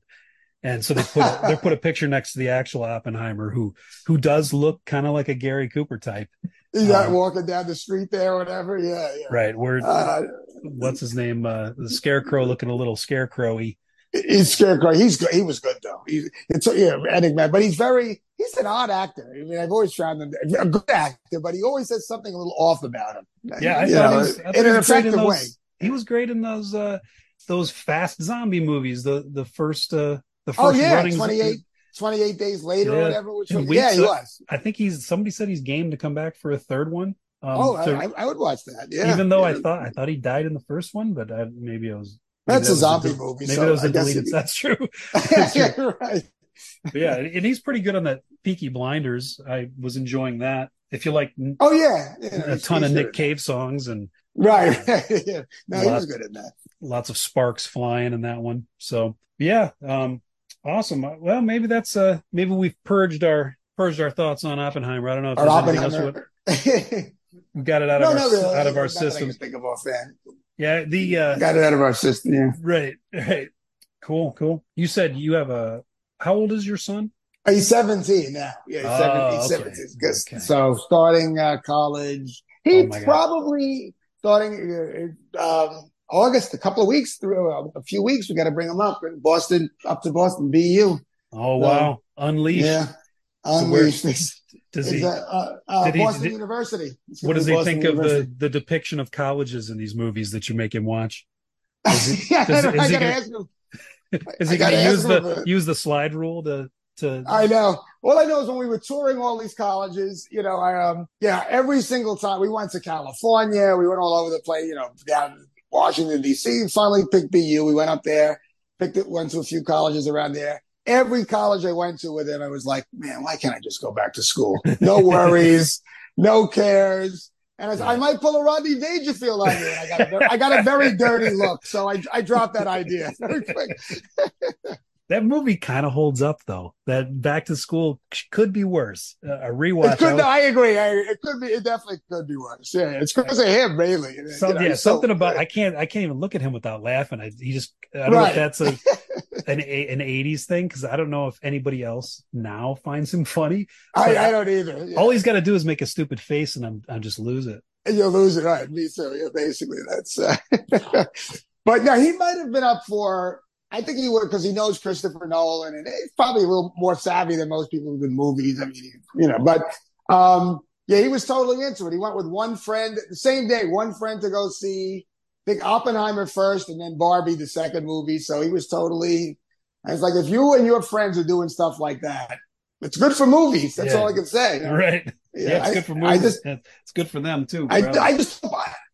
And so they put a, <laughs> they put a picture next to the actual Oppenheimer who who does look kind of like a Gary Cooper type, He's Uh, walking down the street there, or whatever. Yeah, yeah. right? Where Uh, what's his name? Uh, the Scarecrow looking a little scarecrowy. he's scarecrow. He's good. He was good though. He's it's yeah, enigma, but he's very. He's an odd actor. I mean, I've always found him a good actor, but he always has something a little off about him. Yeah, I You thought know, was, I in an was great in effective those, way. He was great in those uh those fast zombie movies. The the first uh the first Oh yeah, running 28, 28 days later Yeah. or whatever. Which was, yeah, he uh, was. I think he's somebody said he's game to come back for a third one. Um, oh, I, I- would watch that. Yeah, even though I thought I thought he died in the first one, but I, maybe I was maybe that's that a zombie de- movie. Maybe so that was a deleted. it- That's true. <laughs> <laughs> yeah, right. But yeah, and he's pretty good on that Peaky Blinders. I was enjoying that. If you like Oh yeah, yeah a ton of Nick Cave songs and. Right. <laughs> yeah. No, he was good at that. lots of sparks flying in that one. So yeah, um, awesome. Uh, Well, maybe that's uh maybe we've purged our purged our thoughts on Oppenheimer. I don't know if there's anything else we, got it out <laughs> no, of our really. out of our Not that I can systems. Think of offhand. Yeah, the uh Got it out of our system. Yeah. right, right. Cool, cool. You said you have a how old is your son? Oh, He's 17 now. Yeah, he's, Oh, 17, okay. 17. 'Cause- Okay. So starting uh, college, Oh, he God. probably starting uh, um, August, a couple of weeks through uh, a few weeks. We got to bring him up Boston, up to Boston, BU. Oh wow, Unleashed. Yeah, unleashed. Does he? uh, uh, uh, he- Boston did- University. What does he Boston think of the the depiction of colleges in these movies that you make him watch? Is <laughs> yeah, does- I, is I he gotta gonna- ask him. <laughs> Is he going gotta use the about- use the slide rule to to? I know. All I know is when we were touring all these colleges, you know, I um yeah, every single time we went to California, we went all over the place, you know, down to Washington D.C. Finally picked BU. We went up there, picked it, went to a few colleges around there. Every college I went to with him, I was like, man, why can't I just go back to school? No <laughs> worries, no cares. And I, said, I might pull a Rodney Dangerfield on you. I got a, ver- I got a very dirty look, so I I dropped that idea <laughs> <laughs> very quick. That movie kind of holds up though. That Back to School could be worse. Uh, a rewatch. Could, I would- I agree. I, it could be. It definitely could be worse. Yeah, it's because of him mainly. You know, yeah, so- something about I can't I can't even look at him without laughing. I he just I don't know Right. if that's a <laughs> an an eighties thing because I don't know if anybody else now finds him funny. I, I don't either. Yeah. All he's got to do is make a stupid face and I'm I just lose it. You'll lose it. Right. Me too. Yeah, basically, that's. Uh, <laughs> but now he might have been up for. I think he would because he knows Christopher Nolan and he's probably a little more savvy than most people who with movies. I mean, you know, but um, yeah, he was totally into it. He went with one friend the same day, one friend to go see. I think Oppenheimer first, and then Barbie the second movie. So he was totally. I was like, if you and your friends are doing stuff like that, it's good for movies. That's Yeah. all I can say. <laughs> Right. Yeah, it's I- good for movies. just, it's good for them too. I. I just,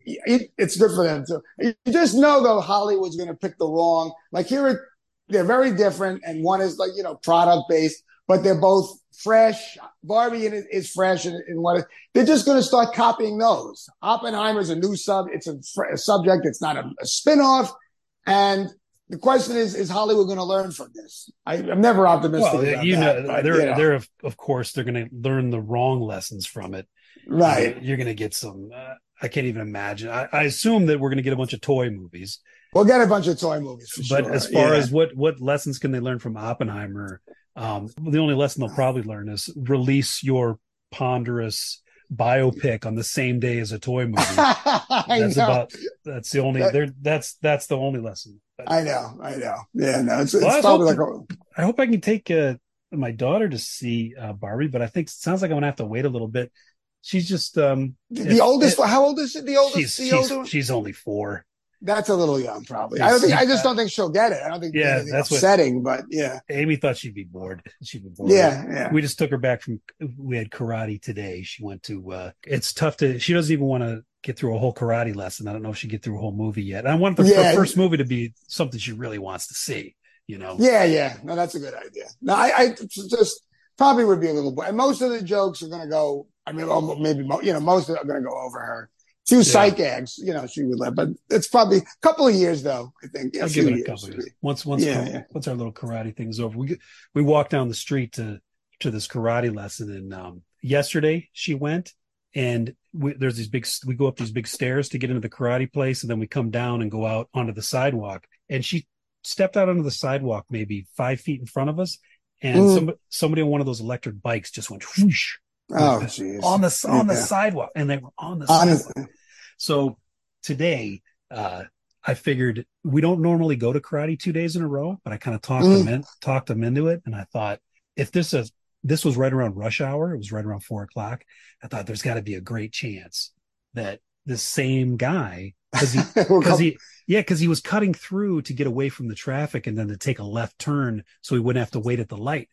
it, it's good for them too. You just know though, Hollywood's going to pick the wrong. Like here, they're very different, and one is like you know product based, but they're both fresh. Barbie is, is fresh, and, and what it- they're just going to start copying those. Oppenheimer's a new sub. It's a, fr- a subject. It's not a, a spin off, and. The question is: Is Hollywood going to learn from this? I, I'm never optimistic. well, about you that, know, but, they're you know. they're of, of course they're going to learn the wrong lessons from it. right. You're going to get some. Uh, I can't even imagine. I, I assume that we're going to get a bunch of toy movies. We'll get a bunch of toy movies for but sure. as far Yeah. as what what lessons can they learn from Oppenheimer? Um, the only lesson they'll probably learn is release your ponderous biopic on the same day as a toy <laughs> movie. That's about that's the only That- that's that's the only lesson. I know. I know. Yeah, no, it's, it's Well, I probably like hope a, I hope I can take uh, my daughter to see uh, Barbie, but I think it sounds like I'm gonna have to wait a little bit. She's just um the, It- oldest. it- how old is it? The oldest. she's the she's, older. she's only four. That's a little young, probably. I don't think. I just don't think she'll get it. I don't think. Yeah, yeah, that's what- upsetting, but yeah, Amy thought she'd be bored. She'd be bored. yeah, yeah. We just took her back from. We had karate today. She went to. uh It's tough to. She doesn't even want to get through a whole karate lesson. I don't know if she get through a whole movie yet. I want the Yeah. her first movie to be something she really wants to see. You know. Yeah, yeah. No, that's a good idea. No, I, I just probably would be a little. bo- And most of the jokes are going to go. I mean, well, maybe you know, most of it are going to go over her. Few psych gags, you know, she would let, but it's probably a couple of years though. I think. Yeah, I'll give it a years. couple years. Once once Yeah, yeah. once our little karate thing's over, we we walked down the street to to this karate lesson, and um, yesterday she went, and we, there's these big we go up these big stairs to get into the karate place, and then we come down and go out onto the sidewalk, and she stepped out onto the sidewalk maybe five feet in front of us, and Mm. somebody somebody on one of those electric bikes just went whoosh Oh, on the on the sidewalk, and they were on the sidewalk. Honestly, So today, uh, I figured we don't normally go to karate two days in a row, but I kind of talked Mm. them in, talked them into it, and I thought if this is this was right around rush hour, it was right around four o'clock. I thought there's got to be a great chance that this same guy, because he <laughs> because he yeah because he was cutting through to get away from the traffic and then to take a left turn so he wouldn't have to wait at the light.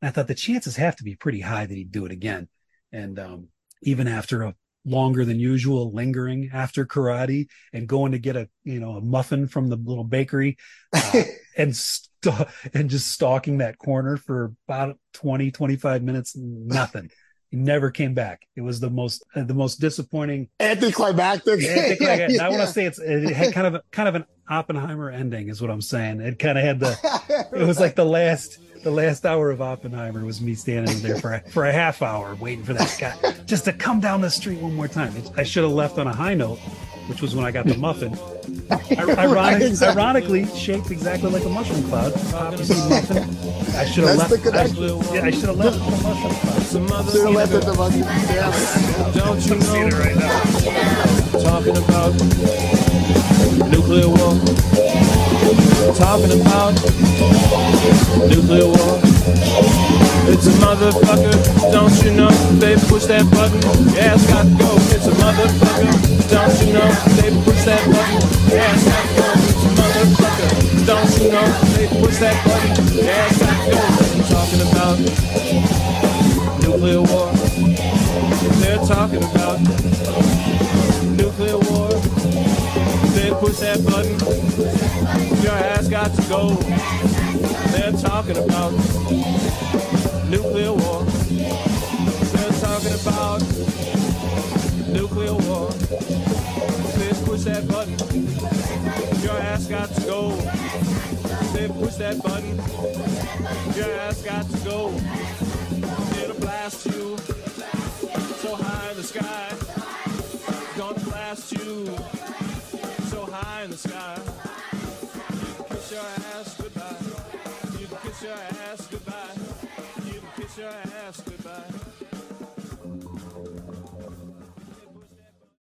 And i thought the chances have to be pretty high that he'd do it again. And um, even after a longer than usual lingering after karate and going to get a you know a muffin from the little bakery uh, <laughs> and st- and just stalking that corner for about 20 25 minutes nothing he never came back it was the most uh, the most disappointing anticlimactic. anticlimactic. <laughs> Yeah, I want to say it's it had kind of a, kind of an Oppenheimer ending, is what I'm saying. It kind of had the <laughs> it was like the last the last hour of Oppenheimer was me standing there for a, for a half hour waiting for that guy just to come down the street one more time. It- I should have left on a high note, which was when I got the muffin. <laughs> Ironic. Ironically, shaped exactly like a mushroom cloud. Poppy seed muffin. I should have left. the connection. I, yeah, I should have left the mushroom cloud. Should have left the monkey. Yeah. Don't you I'm it know? right now. Talking about nuclear war. Talking about nuclear war. It's a motherfucker, don't you know? They push that button, it's got to go. It's a motherfucker, don't you know? They push that button, it's got to go. It's a motherfucker, don't you know? They push that button, it's got to go. I'm talking about nuclear war. They're talking about nuclear war. They push that button. Your ass got to go. They're talking about nuclear war. They're talking about nuclear war. They push that button. Your ass got to go. They push that button. Your ass got to go. It'll blast you so high in the sky. Gonna blast you so high in the sky.